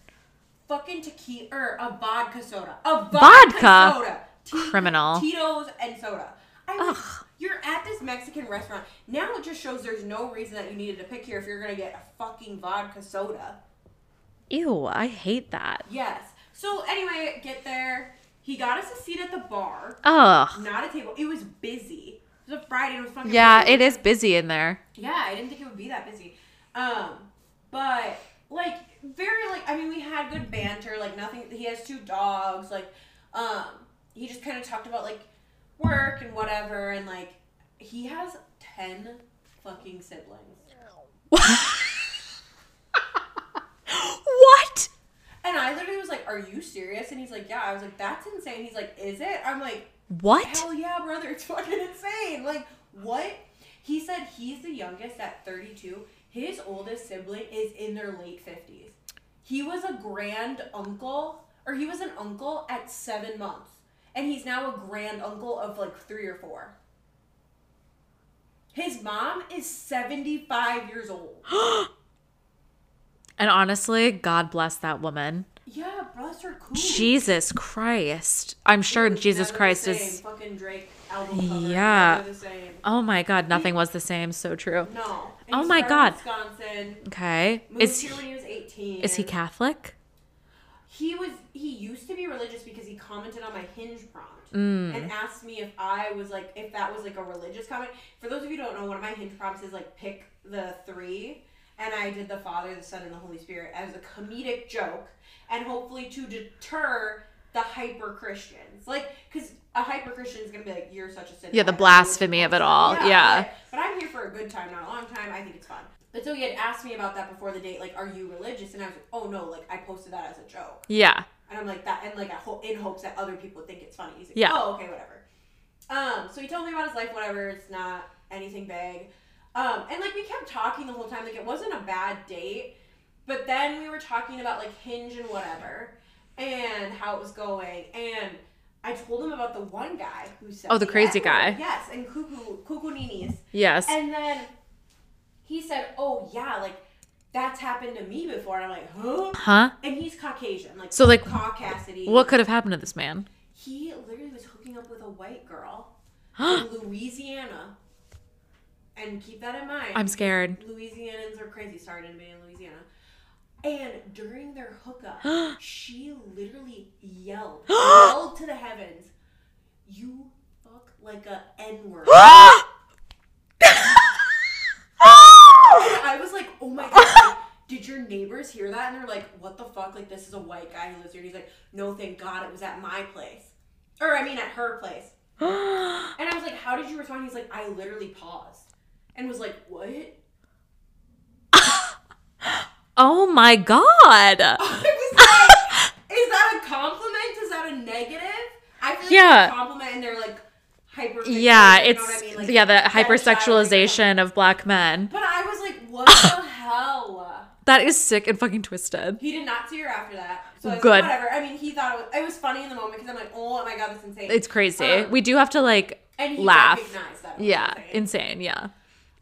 Fucking tequila or er, a vodka soda. A vodka, Vodka? soda. Ti- Criminal. Tito's and soda. I was, Ugh. you're at this Mexican restaurant. Now it just shows there's no reason that you needed to pick here if you're gonna get a fucking vodka soda. Ew, I hate that. Yes. So anyway, get there. He got us a seat at the bar. Ugh. Not a table. It was busy. It was a Friday. It was fucking. Yeah, busy. it is busy in there. Yeah, I didn't think it would be that busy. Um, but like very like I mean we had good banter. Like nothing. He has two dogs. Like um, he just kind of talked about like work and whatever, and like he has ten fucking siblings. what? And I literally was like, "Are you serious?" And he's like, "Yeah." I was like, "That's insane." He's like, "Is it?" I'm like, What? Hell yeah, brother. It's fucking insane. Like, what? He said he's the youngest at 32. His oldest sibling is in their late 50s. He was a grand uncle, or he was an uncle at seven months. And he's now a grand uncle of like three or four. His mom is 75 years old. And honestly, God bless that woman. Yeah, bless her cool. Jesus Christ. I'm sure Jesus Christ same. is. Fucking Drake album cover. Yeah. Never the same. Oh my God, nothing was the same. So true. No. Oh he's my God. Wisconsin. Okay. Moved Is here when he was 18. is he Catholic? He was. He used to be religious because he commented on my Hinge prompt Mm. and asked me if I was like if that was like a religious comment. For those of you who don't know, one of my Hinge prompts is like pick the three, and I did the Father, the Son, and the Holy Spirit as a comedic joke, and hopefully to deter the hyper Christians, like because a hyper Christian is gonna be like you're such a sinner. Yeah, the I don't know what blasphemy of it all. about." Yeah. But, but I'm here for a good time, not a long time. I think it's fun. But so he had asked me about that before the date, like, are you religious? And I was like, oh no, like I posted that as a joke. Yeah. And I'm like that, and like I ho- in hopes that other people think it's funny. He's like, Yeah. oh, okay, whatever. Um, so he told me about his life, whatever. It's not anything big. Um, and like we kept talking the whole time. Like it wasn't a bad date, but then we were talking about like Hinge and whatever, and how it was going. And I told him about the one guy who said, Oh, the crazy guy. Yes, and cuckoo cuckoo ninis. Yes. And then he said, "Oh yeah, like that's happened to me before." And I'm like, "Huh?" Huh? And he's Caucasian, like So, like, Caucasity. What could have happened to this man? He literally was hooking up with a white girl in Louisiana. And keep that in mind. I'm scared. Louisianans are crazy. Sorry to anybody in Louisiana. And during their hookup, she literally yelled, yelled to the heavens, "You fuck like a N word." Ah! I was like, oh my god, did your neighbors hear that? And they're like, what the fuck? Like, this is a white guy who lives here. And he's like, no, thank God it was at my place. Or, I mean, at her place. And I was like, how did you respond? He's like, I literally paused and was like, what? oh my god. I was like, is that a compliment? Is that a negative? I feel like Yeah. a compliment and they're like hyper. Yeah, you know it's what I mean? Like, yeah, the hypersexualization of black men. But I was like, what the hell? That is sick and fucking twisted. He did not see her after that. So Good. Like, whatever. I mean, he thought it was, it was funny in the moment because I'm like, oh my god, that's insane. It's crazy. Um, we do have to like and he laugh. that. Yeah, insane. insane. Yeah.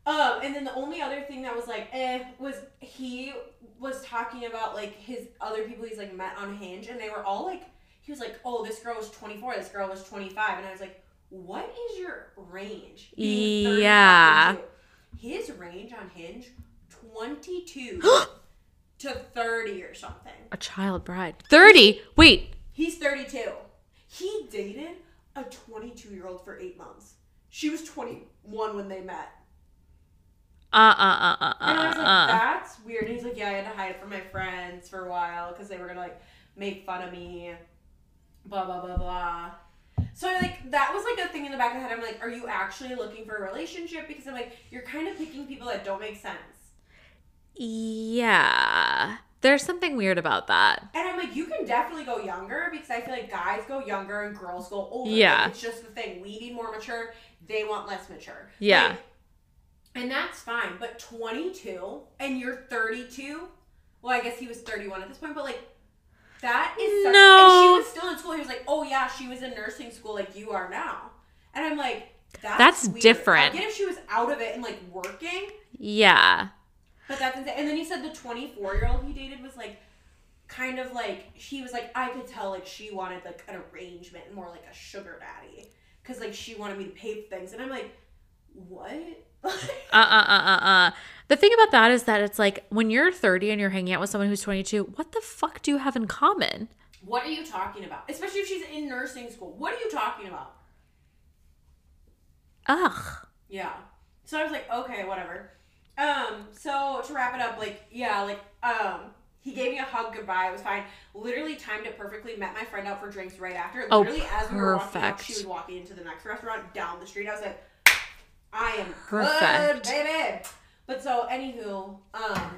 Um, and then the only other thing that was like, eh, was he was talking about like his other people he's like met on Hinge, and they were all like, he was like, oh, this girl was 24, this girl was 25, and I was like, what is your range? Yeah. His range on Hinge, 22 to 30 or something. A child bride. 30. Wait. He's 32. He dated a 22 year old for eight months. She was 21 when they met. Uh uh uh uh And I was like, uh. uh. that's weird. And he's like, yeah, I had to hide it from my friends for a while because they were gonna like make fun of me. Blah blah blah blah. So I like that was like a thing in the back of the head. I'm like, are you actually looking for a relationship? Because I'm like, you're kind of picking people that don't make sense. Yeah. There's something weird about that. And I'm like, you can definitely go younger because I feel like guys go younger and girls go older. Yeah. Like, it's just the thing. We need more mature. They want less mature. Yeah. Like, and that's fine. But 22 and you're 32. Well, I guess he was 31 at this point, but like, that is such No. And she was still in school. He was like, oh yeah, she was in nursing school like you are now. And I'm like, that's, That's weird. different. I get if she was out of it and like working. Yeah. But that's insane. And then he said the 24 year old he dated was like, kind of like, he was like, I could tell like she wanted like an arrangement, more like a sugar daddy. Cause like she wanted me to pay for things. And I'm like, what? Uh uh uh uh uh. The thing about that is that it's like when you're 30 and you're hanging out with someone who's 22, what the fuck do you have in common? what are you talking about? Especially if she's in nursing school. What are you talking about? Ugh. Yeah. So I was like, okay, whatever. Um, so to wrap it up, like, yeah, like, um, he gave me a hug goodbye. It was fine. Literally timed it perfectly. Met my friend out for drinks right after. Oh, Literally, as we were walking out, she was walking into the next restaurant down the street. I was like, I am Perfect. good, baby. But so, anywho, um,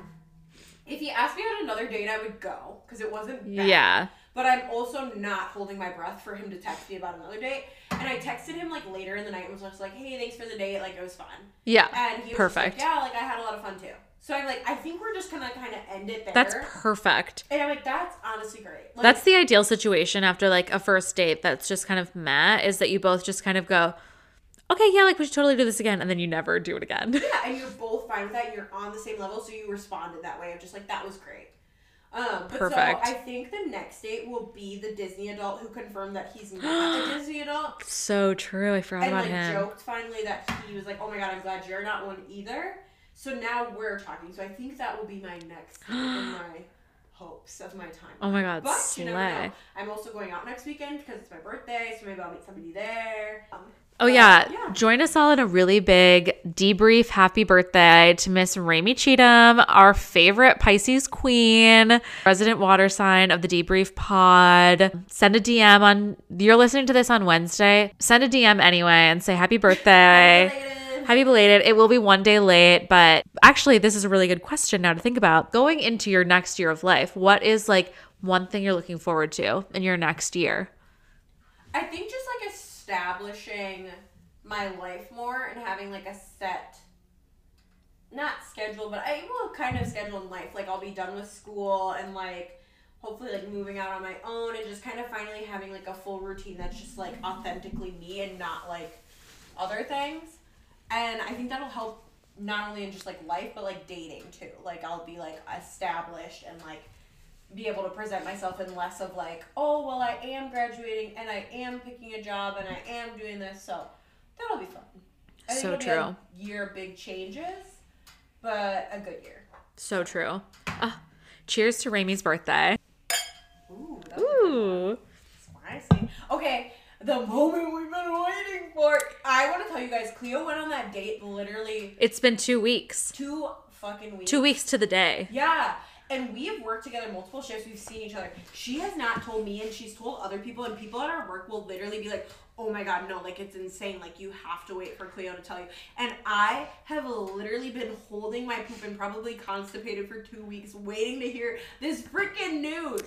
if he asked me on another date, I would go because it wasn't bad. Yeah. But I'm also not holding my breath for him to text me about another date. And I texted him like later in the night and was just like, "Hey, thanks for the date. Like it was fun." Yeah. And he was Perfect. Like, yeah, like I had a lot of fun too. So I'm like, I think we're just gonna kind of end it there. That's perfect. and I'm like, that's honestly great. Like, That's the ideal situation after like a first date that's just kind of met is that you both just kind of go, okay, yeah, like we should totally do this again. And then you never do it again. yeah, and you're both fine with that. You're on the same level, so you responded that way of just like that was great. Um, but Perfect. So I think the next date will be the Disney adult who confirmed that he's not a Disney adult. so true. I forgot and about like him. joked finally that he was like, "Oh my god, I'm glad you're not one either." So now we're talking. So I think that will be my next and my hopes of my time. Oh my god, But slay. you never know. I'm also going out next weekend because it's my birthday, so maybe I'll meet somebody there. Um, Oh yeah. yeah. join us all in a really big debrief. Happy birthday to Miss Raeme Cheatham, our favorite Pisces queen, resident water sign of the debrief pod. Send a DM on. You're listening to this on Wednesday. Send a DM anyway and say happy birthday. related. Happy belated. It will be one day late, but actually, this is a really good question now to think about. Going into your next year of life, what is like one thing you're looking forward to in your next year? I think just like establishing my life more and having like a set not schedule, but I will kind of schedule in life. Like I'll be done with school and like hopefully like moving out on my own and just kind of finally having like a full routine that's just like authentically me and not like other things. And I think that'll help not only in just like life but like dating too. Like I'll be like established and like be able to present myself in less of like, oh well I am graduating and I am picking a job and I am doing this, so that'll be fun. I think So it'll be true. a year big changes, but a good year. So true. Ah, cheers to Raeme's birthday. Ooh, that was a good one. Ooh. spicy. Okay, the moment we've been waiting for. I want to tell you guys, Cleo went on that date literally It's been two weeks. two fucking weeks. Two weeks to the day. Yeah. And we have worked together multiple shifts. We've seen each other. She has not told me, and she's told other people, and people at our work will literally be like, oh my god, no, like it's insane. Like you have to wait for Cleo to tell you. And I have literally been holding my poop and probably constipated for two weeks, waiting to hear this freaking news.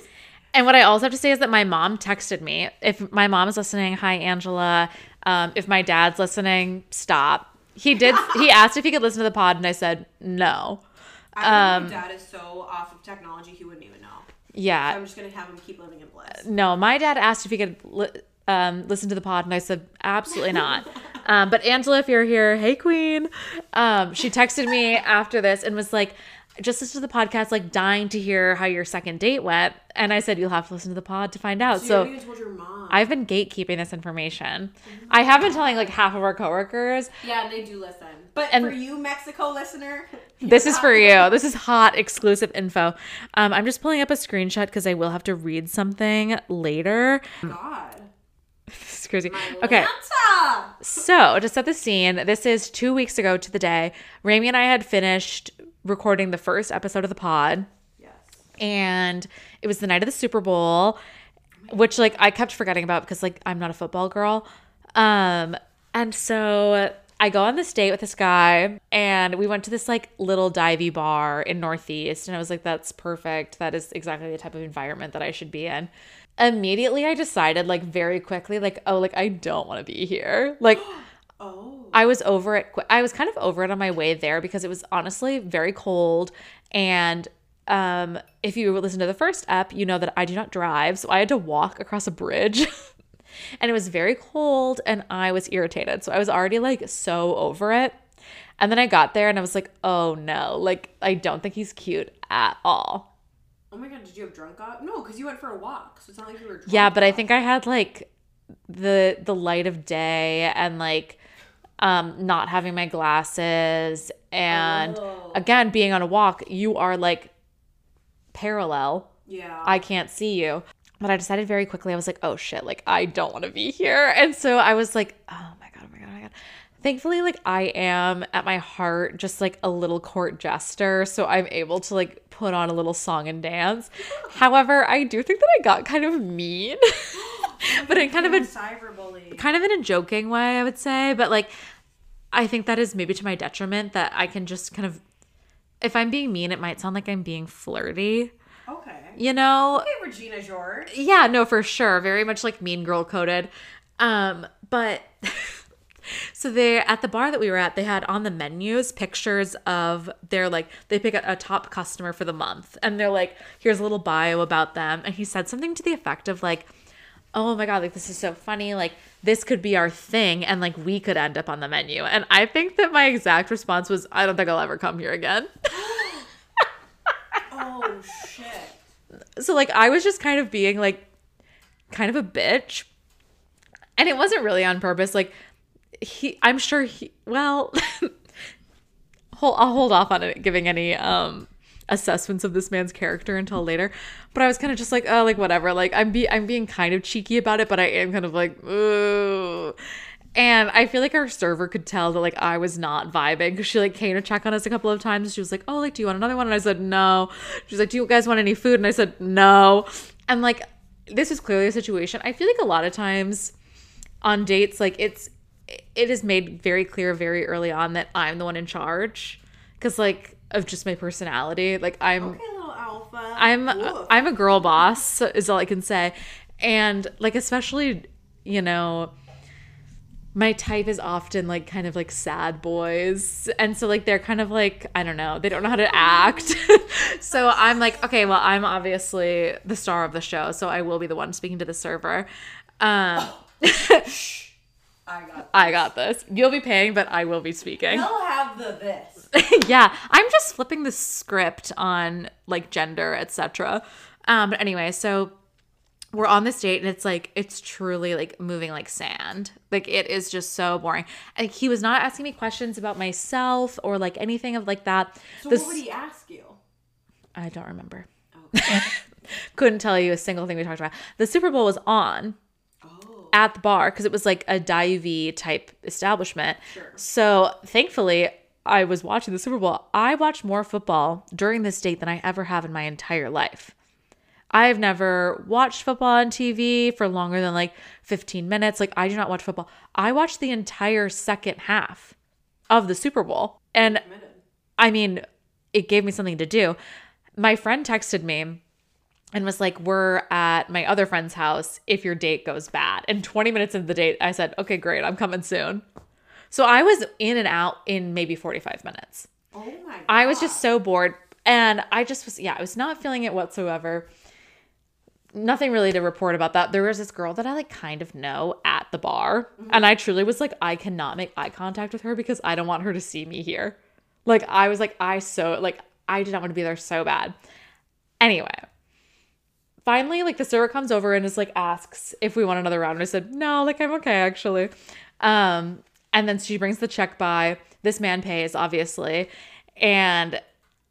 And what I also have to say is that my mom texted me. If my mom is listening, hi Angela. Um, if my dad's listening, stop. He did. he asked if he could listen to the pod, and I said no. I Um, my dad is so off of technology, he wouldn't even know. Yeah, I'm just gonna have him keep living in bliss. no. My dad asked if he could li- um, listen to the pod, and I said absolutely not. um, but Angela, if you're here, hey Queen. Um, she texted me after this and was like, "Just listen to the podcast, like dying to hear how your second date went." And I said, "You'll have to listen to the pod to find out." So, So. you haven't even told your mom. I've been gatekeeping this information. I have been telling like half of our coworkers. yeah, and they do listen. But And- for you, Mexico listener, This is for you. This is hot exclusive info. Um, I'm just pulling up a screenshot because I will have to read something later. God. This is crazy. Okay, so to set the scene, this is two weeks ago to the day. Raeme and I had finished recording the first episode of the pod. Yes. and it was the night of the Super Bowl, which like I kept forgetting about because like I'm not a football girl. Um, and so I go on this date with this guy, and we went to this like little divey bar in Northeast, and I was like, "That's perfect. That is exactly the type of environment that I should be in." Immediately, I decided like very quickly, like, "Oh, like I don't want to be here." Like. Oh. I was over it. I was kind of over it on my way there because it was honestly very cold. And um, if you listen to the first ep, you know that I do not drive, so I had to walk across a bridge, and it was very cold, and I was irritated. So I was already like so over it. And then I got there, and I was like, oh no, like I don't think he's cute at all. Oh my god, did you have drunk off? No, because you went for a walk, so it's not like you were drunk. Yeah, but I think I had like the the light of day and like um not having my glasses and Oh. again being on a walk, you are like parallel. Yeah. I can't see you. But I decided very quickly, I was like, oh shit, like I don't want to be here. And so I was like, oh my God, oh my God, oh my God. Thankfully, like I am at my heart just like a little court jester. So I'm able to like put on a little song and dance. However, I do think that I got kind of mean. but in kind of a cyberbully. kind of in a joking way, I would say. But like, I think that is maybe to my detriment that I can just kind of, if I'm being mean, it might sound like I'm being flirty, Okay. you know? Okay, Regina George. Yeah, no, for sure. Very much like mean girl coded. Um, but so they at the bar that we were at, they had on the menus pictures of their like they pick a, a top customer for the month, and they're like, here's a little bio about them, and he said something to the effect of like, oh my god, like this is so funny, like this could be our thing, and like we could end up on the menu, and I think that my exact response was, I don't think I'll ever come here again. Oh shit. so like I was just kind of being like kind of a bitch. And it wasn't really on purpose. Like he I'm sure he well hold I'll hold off on it giving any um assessments of this man's character until later. But I was kind of just like, oh, like whatever. Like I'm be I'm being kind of cheeky about it, but I am kind of like, ooh. And I feel like our server could tell that like I was not vibing because she like came to check on us a couple of times. She was like, "Oh, like, do you want another one?" And I said, "No." She's like, "Do you guys want any food?" And I said, "No." And like, this is clearly a situation. I feel like a lot of times on dates, like it's it is made very clear very early on that I'm the one in charge because like of just my personality. Like I'm Okay, little alpha. I'm Woof. I'm a girl boss is all I can say. And like especially, you know, my type is often like kind of like sad boys. And so like they're kind of like I don't know, they don't know how to act. so I'm like, okay, well, I'm obviously the star of the show, so I will be the one speaking to the server. Um I got. I got this. You'll be paying, but I will be speaking. He'll have the this. yeah, I'm just flipping the script on like gender, etc. Um, but anyway, so we're on this date and it's like it's truly like moving like sand. Like it is just so boring. And he was not asking me questions about myself or like anything of like that. So This- what would he ask you? I don't remember. Okay. Couldn't tell you a single thing we talked about. The Super Bowl was on oh. at the bar because it was like a Dive type establishment. Sure. So thankfully, I was watching the Super Bowl. I watched more football during this date than I ever have in my entire life. I've never watched football on TV for longer than like 15 minutes. Like, I do not watch football. I watched the entire second half of the Super Bowl. And I mean, it gave me something to do. My friend texted me and was like, We're at my other friend's house if your date goes bad. And 20 minutes into the date, I said, Okay, great, I'm coming soon. So I was in and out in maybe 45 minutes. Oh my. God. I was just so bored. And I just was, yeah, I was not feeling it whatsoever. Nothing really to report about that. There was this girl that I like kind of know at the bar. And I truly was like, I cannot make eye contact with her because I don't want her to see me here. Like, I was like, I so, like, I did not want to be there so bad. Anyway, finally, like, the server comes over and is like, asks if we want another round. And I said, no, like, I'm okay, actually. Um, and then she brings the check by. This man pays, obviously. And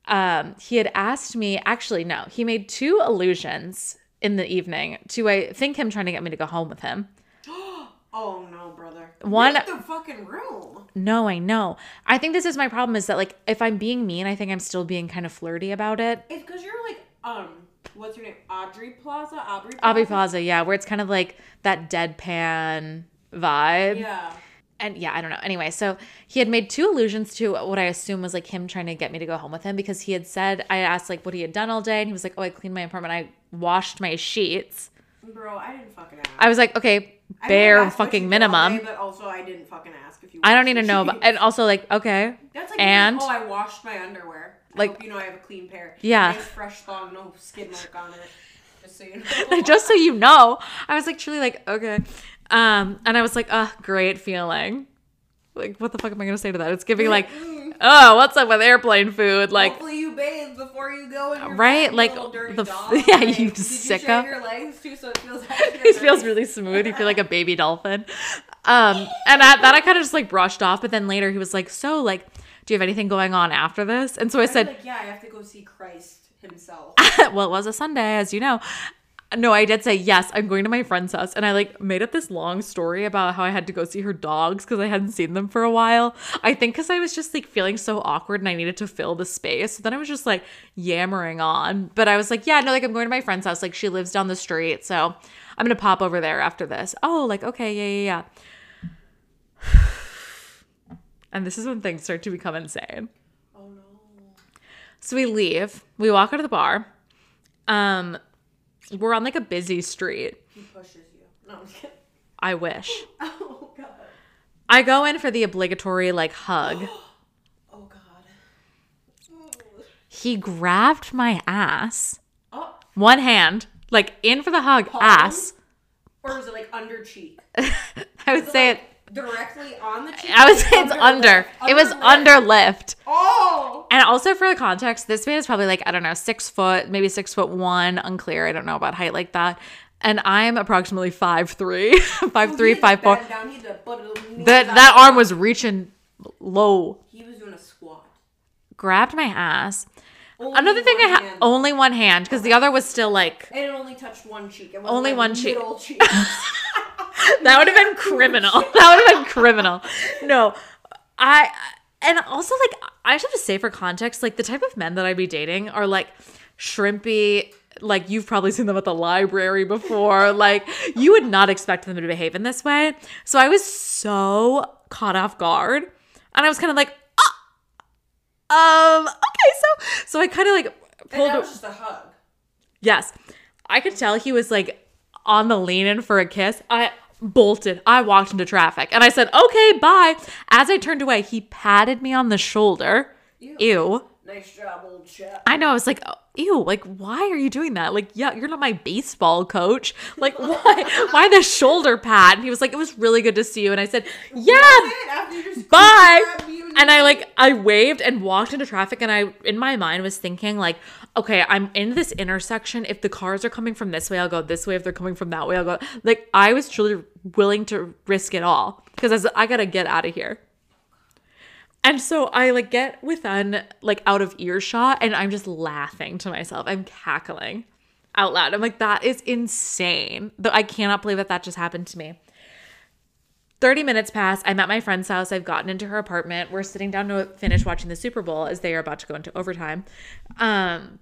um, he had asked me, actually, no, he made two allusions in the evening to, I think, him trying to get me to go home with him. Oh no, brother. One- Read the fucking room. No, I know. I think this is my problem is that, like, if I'm being mean, I think I'm still being kind of flirty about it. It's because you're like um, what's your name? Audrey Plaza. Aubrey. Plaza. Abbey Plaza, yeah, where it's kind of like that deadpan vibe. Yeah. And yeah, I don't know. Anyway, so he had made two allusions to what I assume was like him trying to get me to go home with him because he had said I asked like what he had done all day, and he was like, "Oh, I cleaned my apartment. I washed my sheets." Bro, I didn't fucking ask. I was like, "Okay, bare fucking minimum." day, but also, I didn't fucking ask if you. I don't need to know, but and also like, okay, That's like and- oh, I washed my underwear. I Like- you know I have a clean pair. Yeah. Nice fresh thong, no skid mark on it. Just so you know. just so you know, I was like truly like, okay, um, and I was like, "Uh, great feeling." Like, what the fuck am I gonna say to that? It's giving like, "Oh, what's up with airplane food?" Like, Hopefully you bathe before you go in your Right, like, the- dog. yeah, you did sicko. your legs too so it feels it feels really smooth. You feel like a baby dolphin. Um, and at that I kind of just like brushed off. But then later he was like, "So, like, do you have anything going on after this?" And so I said, like, yeah, I have to go see Christ himself. well, it was a Sunday, as you know. No, I did say yes. I'm going to my friend's house, and I like made up this long story about how I had to go see her dogs because I hadn't seen them for a while. I think because I was just like feeling so awkward and I needed to fill the space. So then I was just like yammering on, but I was like, yeah, no, like I'm going to my friend's house. Like she lives down the street, so I'm gonna pop over there after this. Oh, like okay, yeah, yeah, yeah. And this is when things start to become insane. oh no. So we leave. We walk out of the bar. Um, we're on like a busy street. He pushes you. No, I'm kidding. I wish. Oh god. I go in for the obligatory like hug. Oh god. He grabbed my ass, Oh, one hand, like in for the hug, Palm? ass. or was it like under cheek? I would it, say like, it. Directly on the cheek. I was it's under. It was lip? under lift. Oh. And also for the context, this man is probably like, I don't know, six foot, maybe six foot one, unclear. I don't know about height like that. And I'm approximately five three, five three, He had to five four. bend down, he had to put his knees That that arm was reaching low. He was doing a squat. grabbed my ass. Only Another thing I had only one hand because the other was still like And it only touched one cheek. It Only like one cheek. cheek. that would have been criminal. That would have been criminal. No, I and also like I just have to say for context, like the type of men that I'd be dating are like shrimpy. Like you've probably seen them at the library before. Like you would not expect them to behave in this way. So I was so caught off guard, and I was kind of like, oh, um, okay. So so I kind of like and pulled. that was just a hug. Yes. I could tell he was like on the lean in for a kiss. I bolted. I walked into traffic and I said, okay, bye. As I turned away, he patted me on the shoulder. Ew. Nice job, old chap. I know. I was like, oh, ew, like, why are you doing that? Like, yeah, you're not my baseball coach. Like, why, why the shoulder pat? And he was like, it was really good to see you. And I said, yeah, After you just bye and i like i waved and walked into traffic and i in my mind was thinking like okay i'm in this intersection if the cars are coming from this way i'll go this way if they're coming from that way i'll go like i was truly willing to risk it all because i, I gotta get out of here and so i like get within like out of earshot and i'm just laughing to myself i'm cackling out loud i'm like that is insane though i cannot believe that that just happened to me 30 minutes pass. I'm at my friend's house. I've gotten into her apartment. We're sitting down to finish watching the Super Bowl as they are about to go into overtime. Um,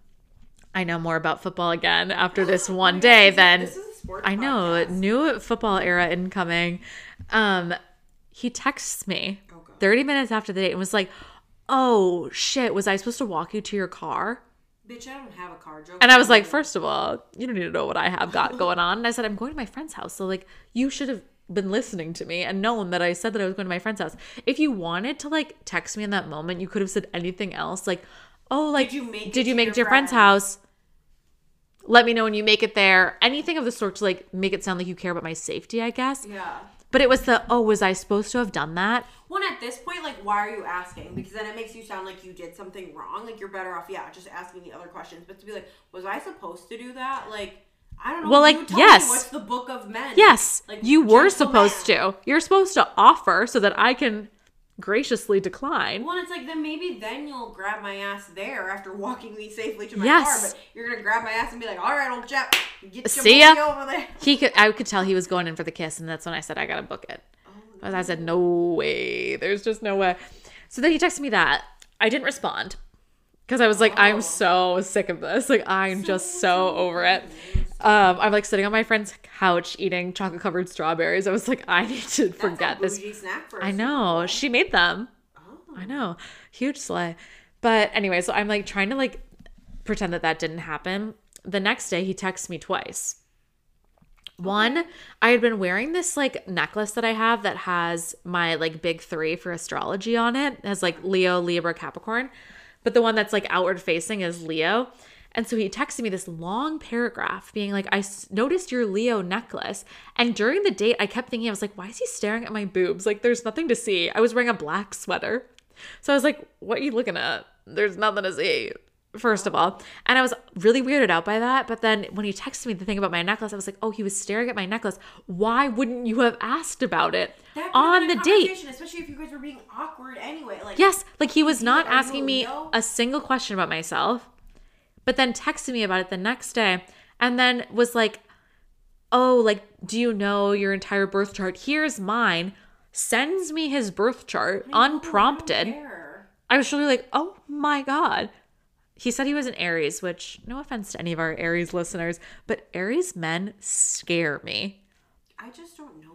I know more about football again after this one day than This is a sports I know. podcast. New football era incoming. Um, he texts me Oh, 30 minutes after the date and was like, "Oh shit, was I supposed to walk you to your car?" Bitch, I don't have a car. Joke. And I was like, first of all, you don't need to know what I have got going on. And I said, I'm going to my friend's house. So, like, you should have been listening to me and known that I said that I was going to my friend's house. If you wanted to, like, text me in that moment, you could have said anything else. Like, oh, like, Did you make it did you to make your it your friend's friend? house? Let me know when you make it there. Anything of the sort to, like, make it sound like you care about my safety, I guess. yeah. But it was the, oh, was I supposed to have done that? One at this point, like, why are you asking? Because then it makes you sound like you did something wrong. Like you're better off, yeah, just asking the other questions. But to be like, was I supposed to do that? Like, I don't know. Well, like, yes. what's the book of men? Yes, Like, you were supposed to. You're supposed to offer so that I can graciously decline. Well, it's like then maybe then you'll grab my ass there after walking me safely to my Yes. car. But you're gonna grab my ass and be like, "All right, old chap, get your See ya." over there." He could I could tell he was going in for the kiss and that's when I said I gotta book it. Oh, but I said, No way. There's just no way. So then he texted me that. I didn't respond. Because I was like, Oh. I'm so sick of this. Like I'm just so over it. Um, I'm like sitting on my friend's couch eating chocolate covered strawberries. I was like, I need to That's forget this. snack for I know. She made them. Oh. I know. Huge slay. But anyway, so I'm like trying to like pretend that that didn't happen. The next day, he texts me twice. One, I had been wearing this like necklace that I have that has my like big three for astrology on it. It has like Leo, Libra, Capricorn. But the one that's like outward facing is Leo. And so he texted me this long paragraph being like, I s- noticed your Leo necklace. And during the date, I kept thinking, I was like, why is he staring at my boobs? Like, there's nothing to see. I was wearing a black sweater. So I was like, what are you looking at? There's nothing to see, first of all. And I was really weirded out by that. But then when he texted me the thing about my necklace, I was like, oh, he was staring at my necklace. Why wouldn't you have asked about it on the date? especially if you guys were being awkward anyway. Like, Yes, like he was not like, "Are you asking oh, me Leo?" a single question about myself, but then texted me about it the next day and then was like, "Oh, like do you know your entire birth chart? Here's mine." Sends me his birth chart I unprompted. I was really like, "Oh my god." He said he was an Aries, which no offense to any of our Aries listeners, but Aries men scare me. I just don't know.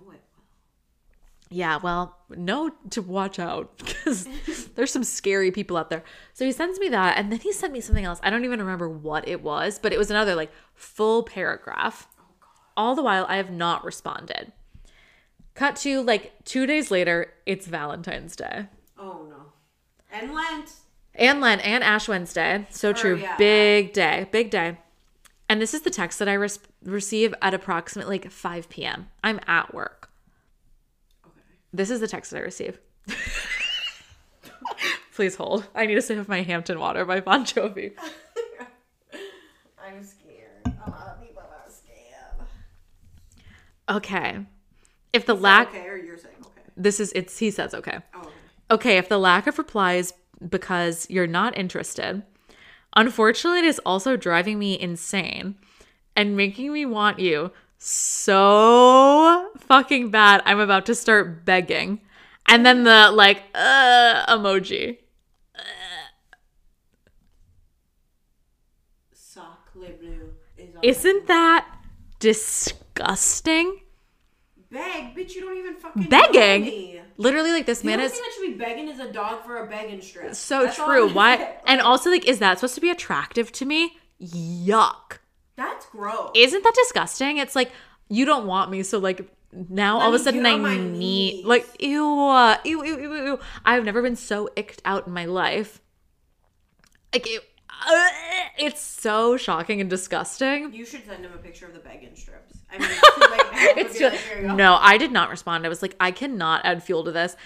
Yeah, well, know to watch out because there's some scary people out there. So he sends me that, and then he sent me something else. I don't even remember what it was, but it was another like full paragraph. Oh, All the while, I have not responded. Cut to like two days later, it's Valentine's Day. Oh no. And Lent. And Lent and Ash Wednesday. So oh, true. yeah. Big day. Big day. And this is the text that I res- receive at approximately like 5 p.m. I'm at work. This is the text that I receive. Please hold. I need a sip of my Hampton water by Bon Jovi. I'm scared. A lot of people are scared. Okay. If the lack Okay, or you're saying okay. this is it's he says okay. Oh, okay. Okay, if the lack of replies because you're not interested, Unfortunately, it is also driving me insane and making me want you so fucking bad. I'm about to start begging. And then the like, uh, emoji. Sock Le Bleu is Isn't that disgusting? beg, bitch? You don't even fucking Begging? me. Literally, like, this The man only is thing that should be begging is a dog for a begging strip. so That's true. Why? And also, like, is that supposed to be attractive to me? Yuck. That's gross. Isn't that disgusting? It's like you don't want me, so like now Let all of a sudden I need knees. like ew, uh, ew, ew, ew, ew. I've never been so icked out in my life. Like it, uh, it's so shocking and disgusting. You should send him a picture of the begging strips. I mean, it's like, It's just like, "Here you go." no. I did not respond. I was like, I cannot add fuel to this.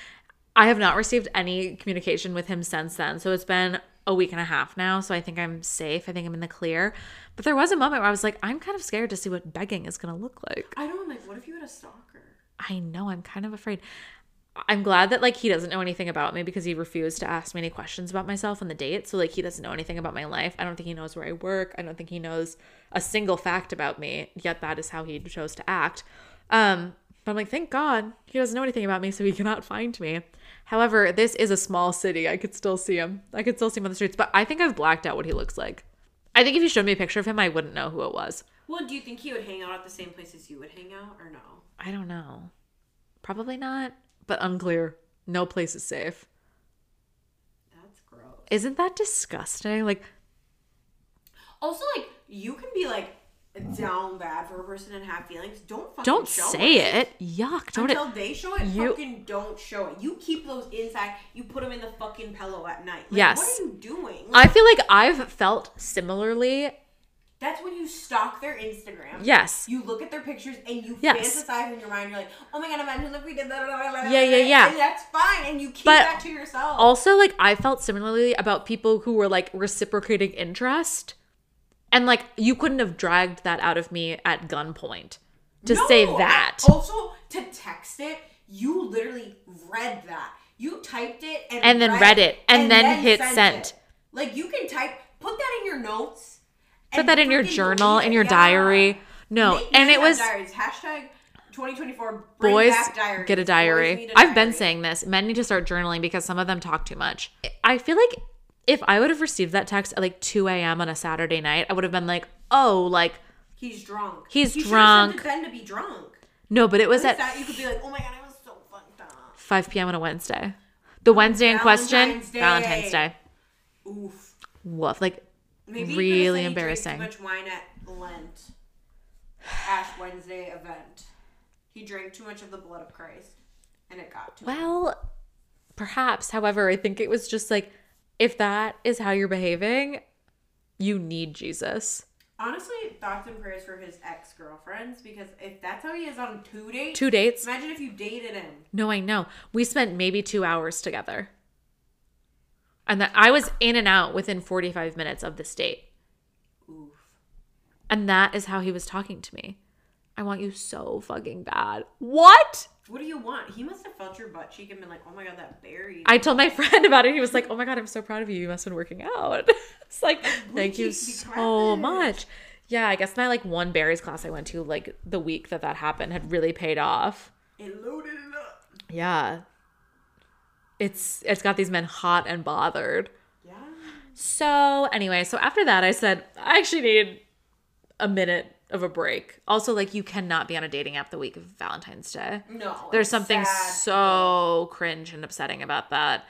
I have not received any communication with him since then. So it's been a week and a half now. So I think I'm safe. I think I'm in the clear. But there was a moment where I was like, I'm kind of scared to see what begging is going to look like. I don't know. Like, what if you had a stalker? I know. I'm kind of afraid. I'm glad that like he doesn't know anything about me because he refused to ask me any questions about myself on the date. So like he doesn't know anything about my life. I don't think he knows where I work. I don't think he knows a single fact about me. Yet that is how he chose to act. Um, but I'm like, thank God he doesn't know anything about me, so he cannot find me. However, this is a small city. I could still see him. I could still see him on the streets, but I think I've blacked out what he looks like. I think if you showed me a picture of him, I wouldn't know who it was. Well, do you think he would hang out at the same places you would hang out, or no? I don't know. Probably not, but unclear. No place is safe. That's gross. Isn't that disgusting? Like, Also, like, you can be like down bad for a person and have feelings. Don't fucking don't say it. Yuck. Don't it. Until they show it, You- fucking don't show it. You keep those inside. You put them in the fucking pillow at night. Like, Yes. What are you doing? I feel like I've felt similarly. that's when you stalk their Instagram. Yes. You look at their pictures and you Yes. fantasize in your mind. You're like, oh my god, imagine if we did that. Yeah, yeah, yeah. And that's fine. And you keep But that to yourself. Also, like, I felt similarly about people who were like reciprocating interest. And like, you couldn't have dragged that out of me at gunpoint to say that. Also, to text it, you literally read that. You typed it and, And then read it, and then hit sent send. it. Like you can type, put that in your notes. Put that in your journal, in your Yeah. diary. No, and it was diaries. hashtag 2024. Boys get a diary. a I've been saying this. Men need to start journaling because some of them talk too much. I feel like if I would have received that text at like 2 a.m. on a Saturday night, I would have been like, oh, like, he's drunk. He's He should've drunk. Sent to be drunk. no, but it was At you could be like, oh my god, I was so fucked up. 5 p.m. on a Wednesday. The Wednesday in question, Valentine's Day. Valentine's Day. Oof. Woof. Like, Maybe Really could've he drank embarrassing. Too much wine at Lent, Ash Wednesday event. He drank too much of the blood of Christ, and it got to him. well, perhaps. However, I think it was just like, if that is how you're behaving, you need Jesus. Honestly, thoughts and prayers for his ex girlfriends because if that's how he is on two dates, Two dates? imagine if you dated him. No, I know. We spent maybe two hours together. And that I was in and out within 45 minutes of this date. Oof. And that is how he was talking to me. I want you so fucking bad. What? What do you want? He must have felt your butt cheek and been like, "Oh my god, that berry." I told my friend about it. He was like, "Oh my god, I'm so proud of you. You must have been working out." it's like, thank you so much. Yeah, I guess my like one berries class I went to like the week that that happened had really paid off. It loaded it up. Yeah, it's it's got these men hot and bothered. Yeah. So anyway, so after that, I said I actually need a minute of a break. Also, like you cannot be on a dating app the week of Valentine's Day. No. There's something sad. so cringe and upsetting about that.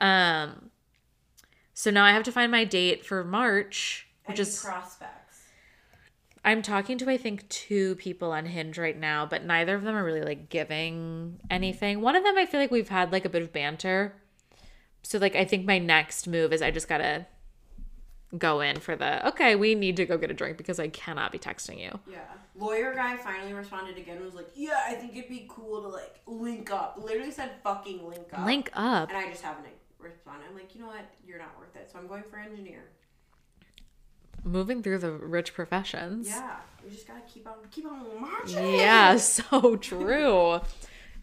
Um so now I have to find my date for March, which Any is prospects. I'm talking to I think two people on Hinge right now, but neither of them are really like giving anything. One of them I feel like we've had like a bit of banter. So like I think my next move is I just got to go in for the okay, we need to go get a drink because I cannot be texting you. Yeah. Lawyer guy finally responded again and was like, Yeah, I think it'd be cool to like link up. Literally said fucking link up. Link up. And I just haven't responded. I'm like, you know what? You're not worth it. So I'm going for engineer. Moving through the rich professions. Yeah. We just gotta keep on keep on marching. Yeah, so true.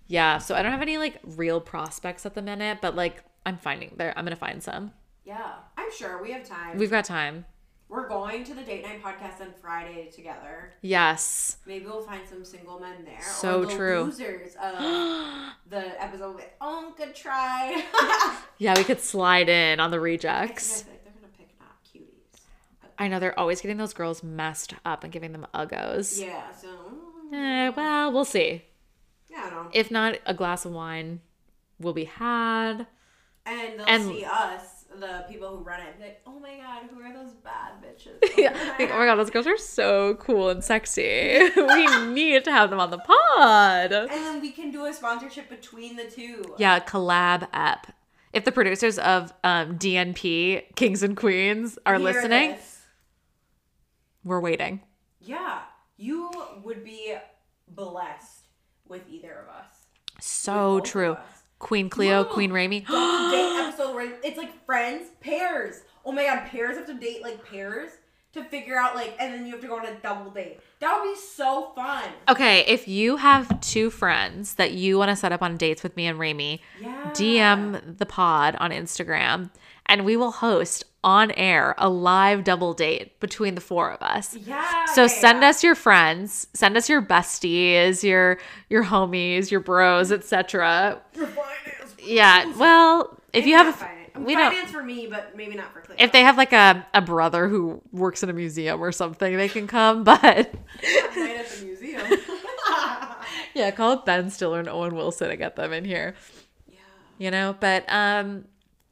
Yeah, so I don't have any like real prospects at the minute, but like I'm finding there I'm gonna find some. Yeah, I'm sure we have time. We've got time. We're going to the date night podcast on Friday together. Yes. Maybe we'll find some single men there. So or the true. Losers of the episode with Oh, good try. Yeah, we could slide in on the rejects. feel like they're gonna pick not cuties. I know they're always getting those girls messed up and giving them uggos. Yeah. So. mm, Eh, well, we'll see. Yeah, I don't. If not, a glass of wine will be had. And they'll And- see us, the people who run it, like, oh my god, who are those bad bitches? Yeah, like, oh my god, those girls are so cool and sexy. we need to have them on the pod. And then we can do a sponsorship between the two. Yeah, collab app. If the producers of um, DNP, Kings and Queens, are Hear listening, this. we're waiting. Yeah, you would be blessed with either of us. So true. us. Queen Cleo, No. Queen Raeme. Date episode where it's like friends, pairs. Oh my god, pairs have to date like pairs to figure out like, and then you have to go on a double date. That would be so fun. Okay, if you have two friends that you want to set up on dates with me and Raeme, Yeah. DM the pod on Instagram and we will host on air a live double date between the four of us. Yeah. So send us your friends, send us your besties, your your homies, your bros, etc. Your finance. Yeah, well, if Maybe you have finance. we don't finance for me, but maybe not for Cleo. if they have like a, a brother who works in a museum or something, they can come. But at the museum. yeah, call up Ben Stiller and Owen Wilson and get them in here. yeah. you know but um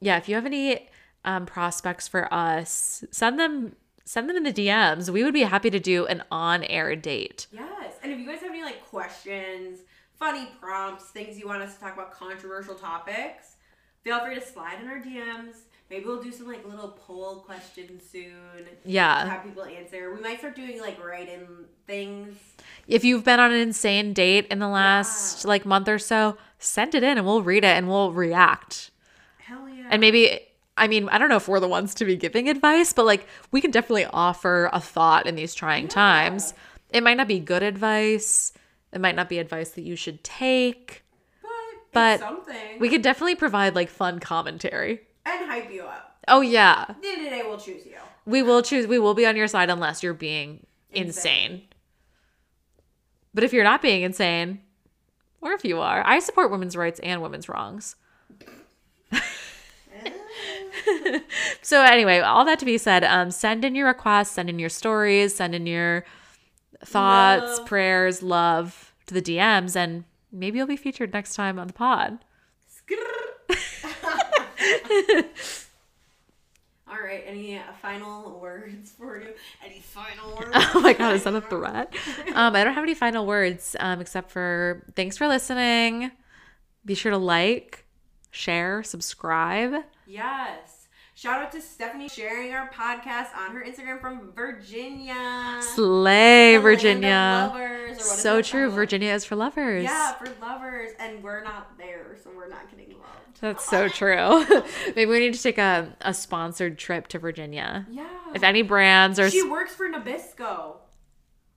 yeah if you have any um prospects for us send them send them in the dms we would be happy to do an on-air date Yes. And if you guys have any like questions, funny prompts, things you want us to talk about, controversial topics, feel free to slide in our DMs. Maybe we'll do some like little poll questions soon. yeah Have people answer. We might start doing like write in things. if you've been on an insane date in the last like month or so send it in and we'll read it and we'll react yeah. and maybe i mean i don't know if we're the ones to be giving advice but like we can definitely offer a thought in these trying times it might not be good advice it might not be advice that you should take but, but something. we could definitely provide like fun commentary and hype you up. Oh yeah. At the end of the day, we'll choose you. We will choose we will be on your side unless you're being insane. Insane. But if you're not being insane, or if you are, I support women's rights and women's wrongs. So anyway, all that to be said, um send in your requests, send in your stories, send in your thoughts, Love. prayers, love to the DMs and maybe you'll be featured next time on the pod. All right. Any final words for you? Any final words? Oh my god, is that a threat? Um, I don't have any final words um, except for thanks for listening. Be sure to like, share, subscribe. Yes. Shout out to Stephanie sharing our podcast on her Instagram from Virginia. Slay, Virginia. lovers, So true. Virginia is for lovers. Yeah, for lovers, and we're not there, so we're not getting loved. That's so true. Maybe we need to take a, a sponsored trip to Virginia. Yeah. If any brands are. she works for Nabisco. oh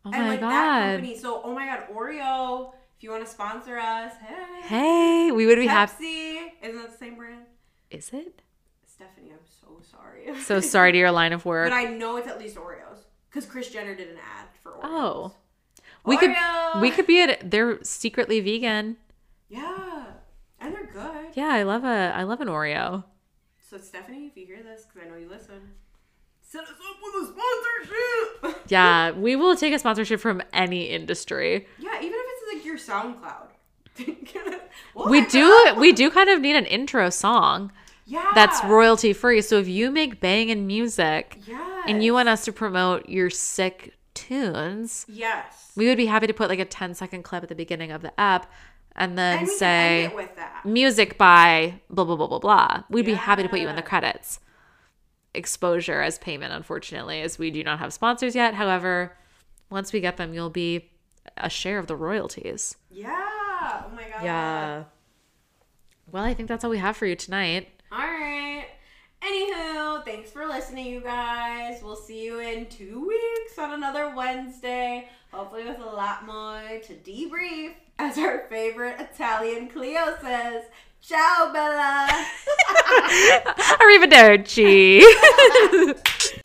and my like that god. company. So, oh my god, Oreo, if you want to sponsor us, hey. Hey, we would be happy. Pepsi, isn't that the same brand? Is it? Stephanie, I'm so sorry. So sorry to your line of work. but I know it's at least Oreos because Kris Jenner did an ad for Oreos. Oh. We could we could be at they're secretly vegan. Yeah, and they're good. Yeah, I love a I love an Oreo. So Stephanie, if you hear this, because I know you listen, set us up with a sponsorship. Yeah, we will take a sponsorship from any industry. yeah, even if it's like your SoundCloud. We'll We do we do kind of need an intro song Yeah. that's royalty free. So if you make banging music Yeah. and you want us to promote your sick tunes, Yes. we would be happy to put like a 10 second clip at the beginning of the app and then and say can end it with that. music by blah blah blah blah blah. We'd be happy to put you in the credits. Exposure as payment, unfortunately, as we do not have sponsors yet. However, once we get them, you'll be a share of the royalties. Yeah. Oh my god. Yeah. Well, I think that's all we have for you tonight. All right. Anywho, thanks for listening, you guys. We'll see you in two weeks on another Wednesday. Hopefully, with a lot more to debrief. As our favorite Italian Cleo says, Ciao, Bella. Arrivederci.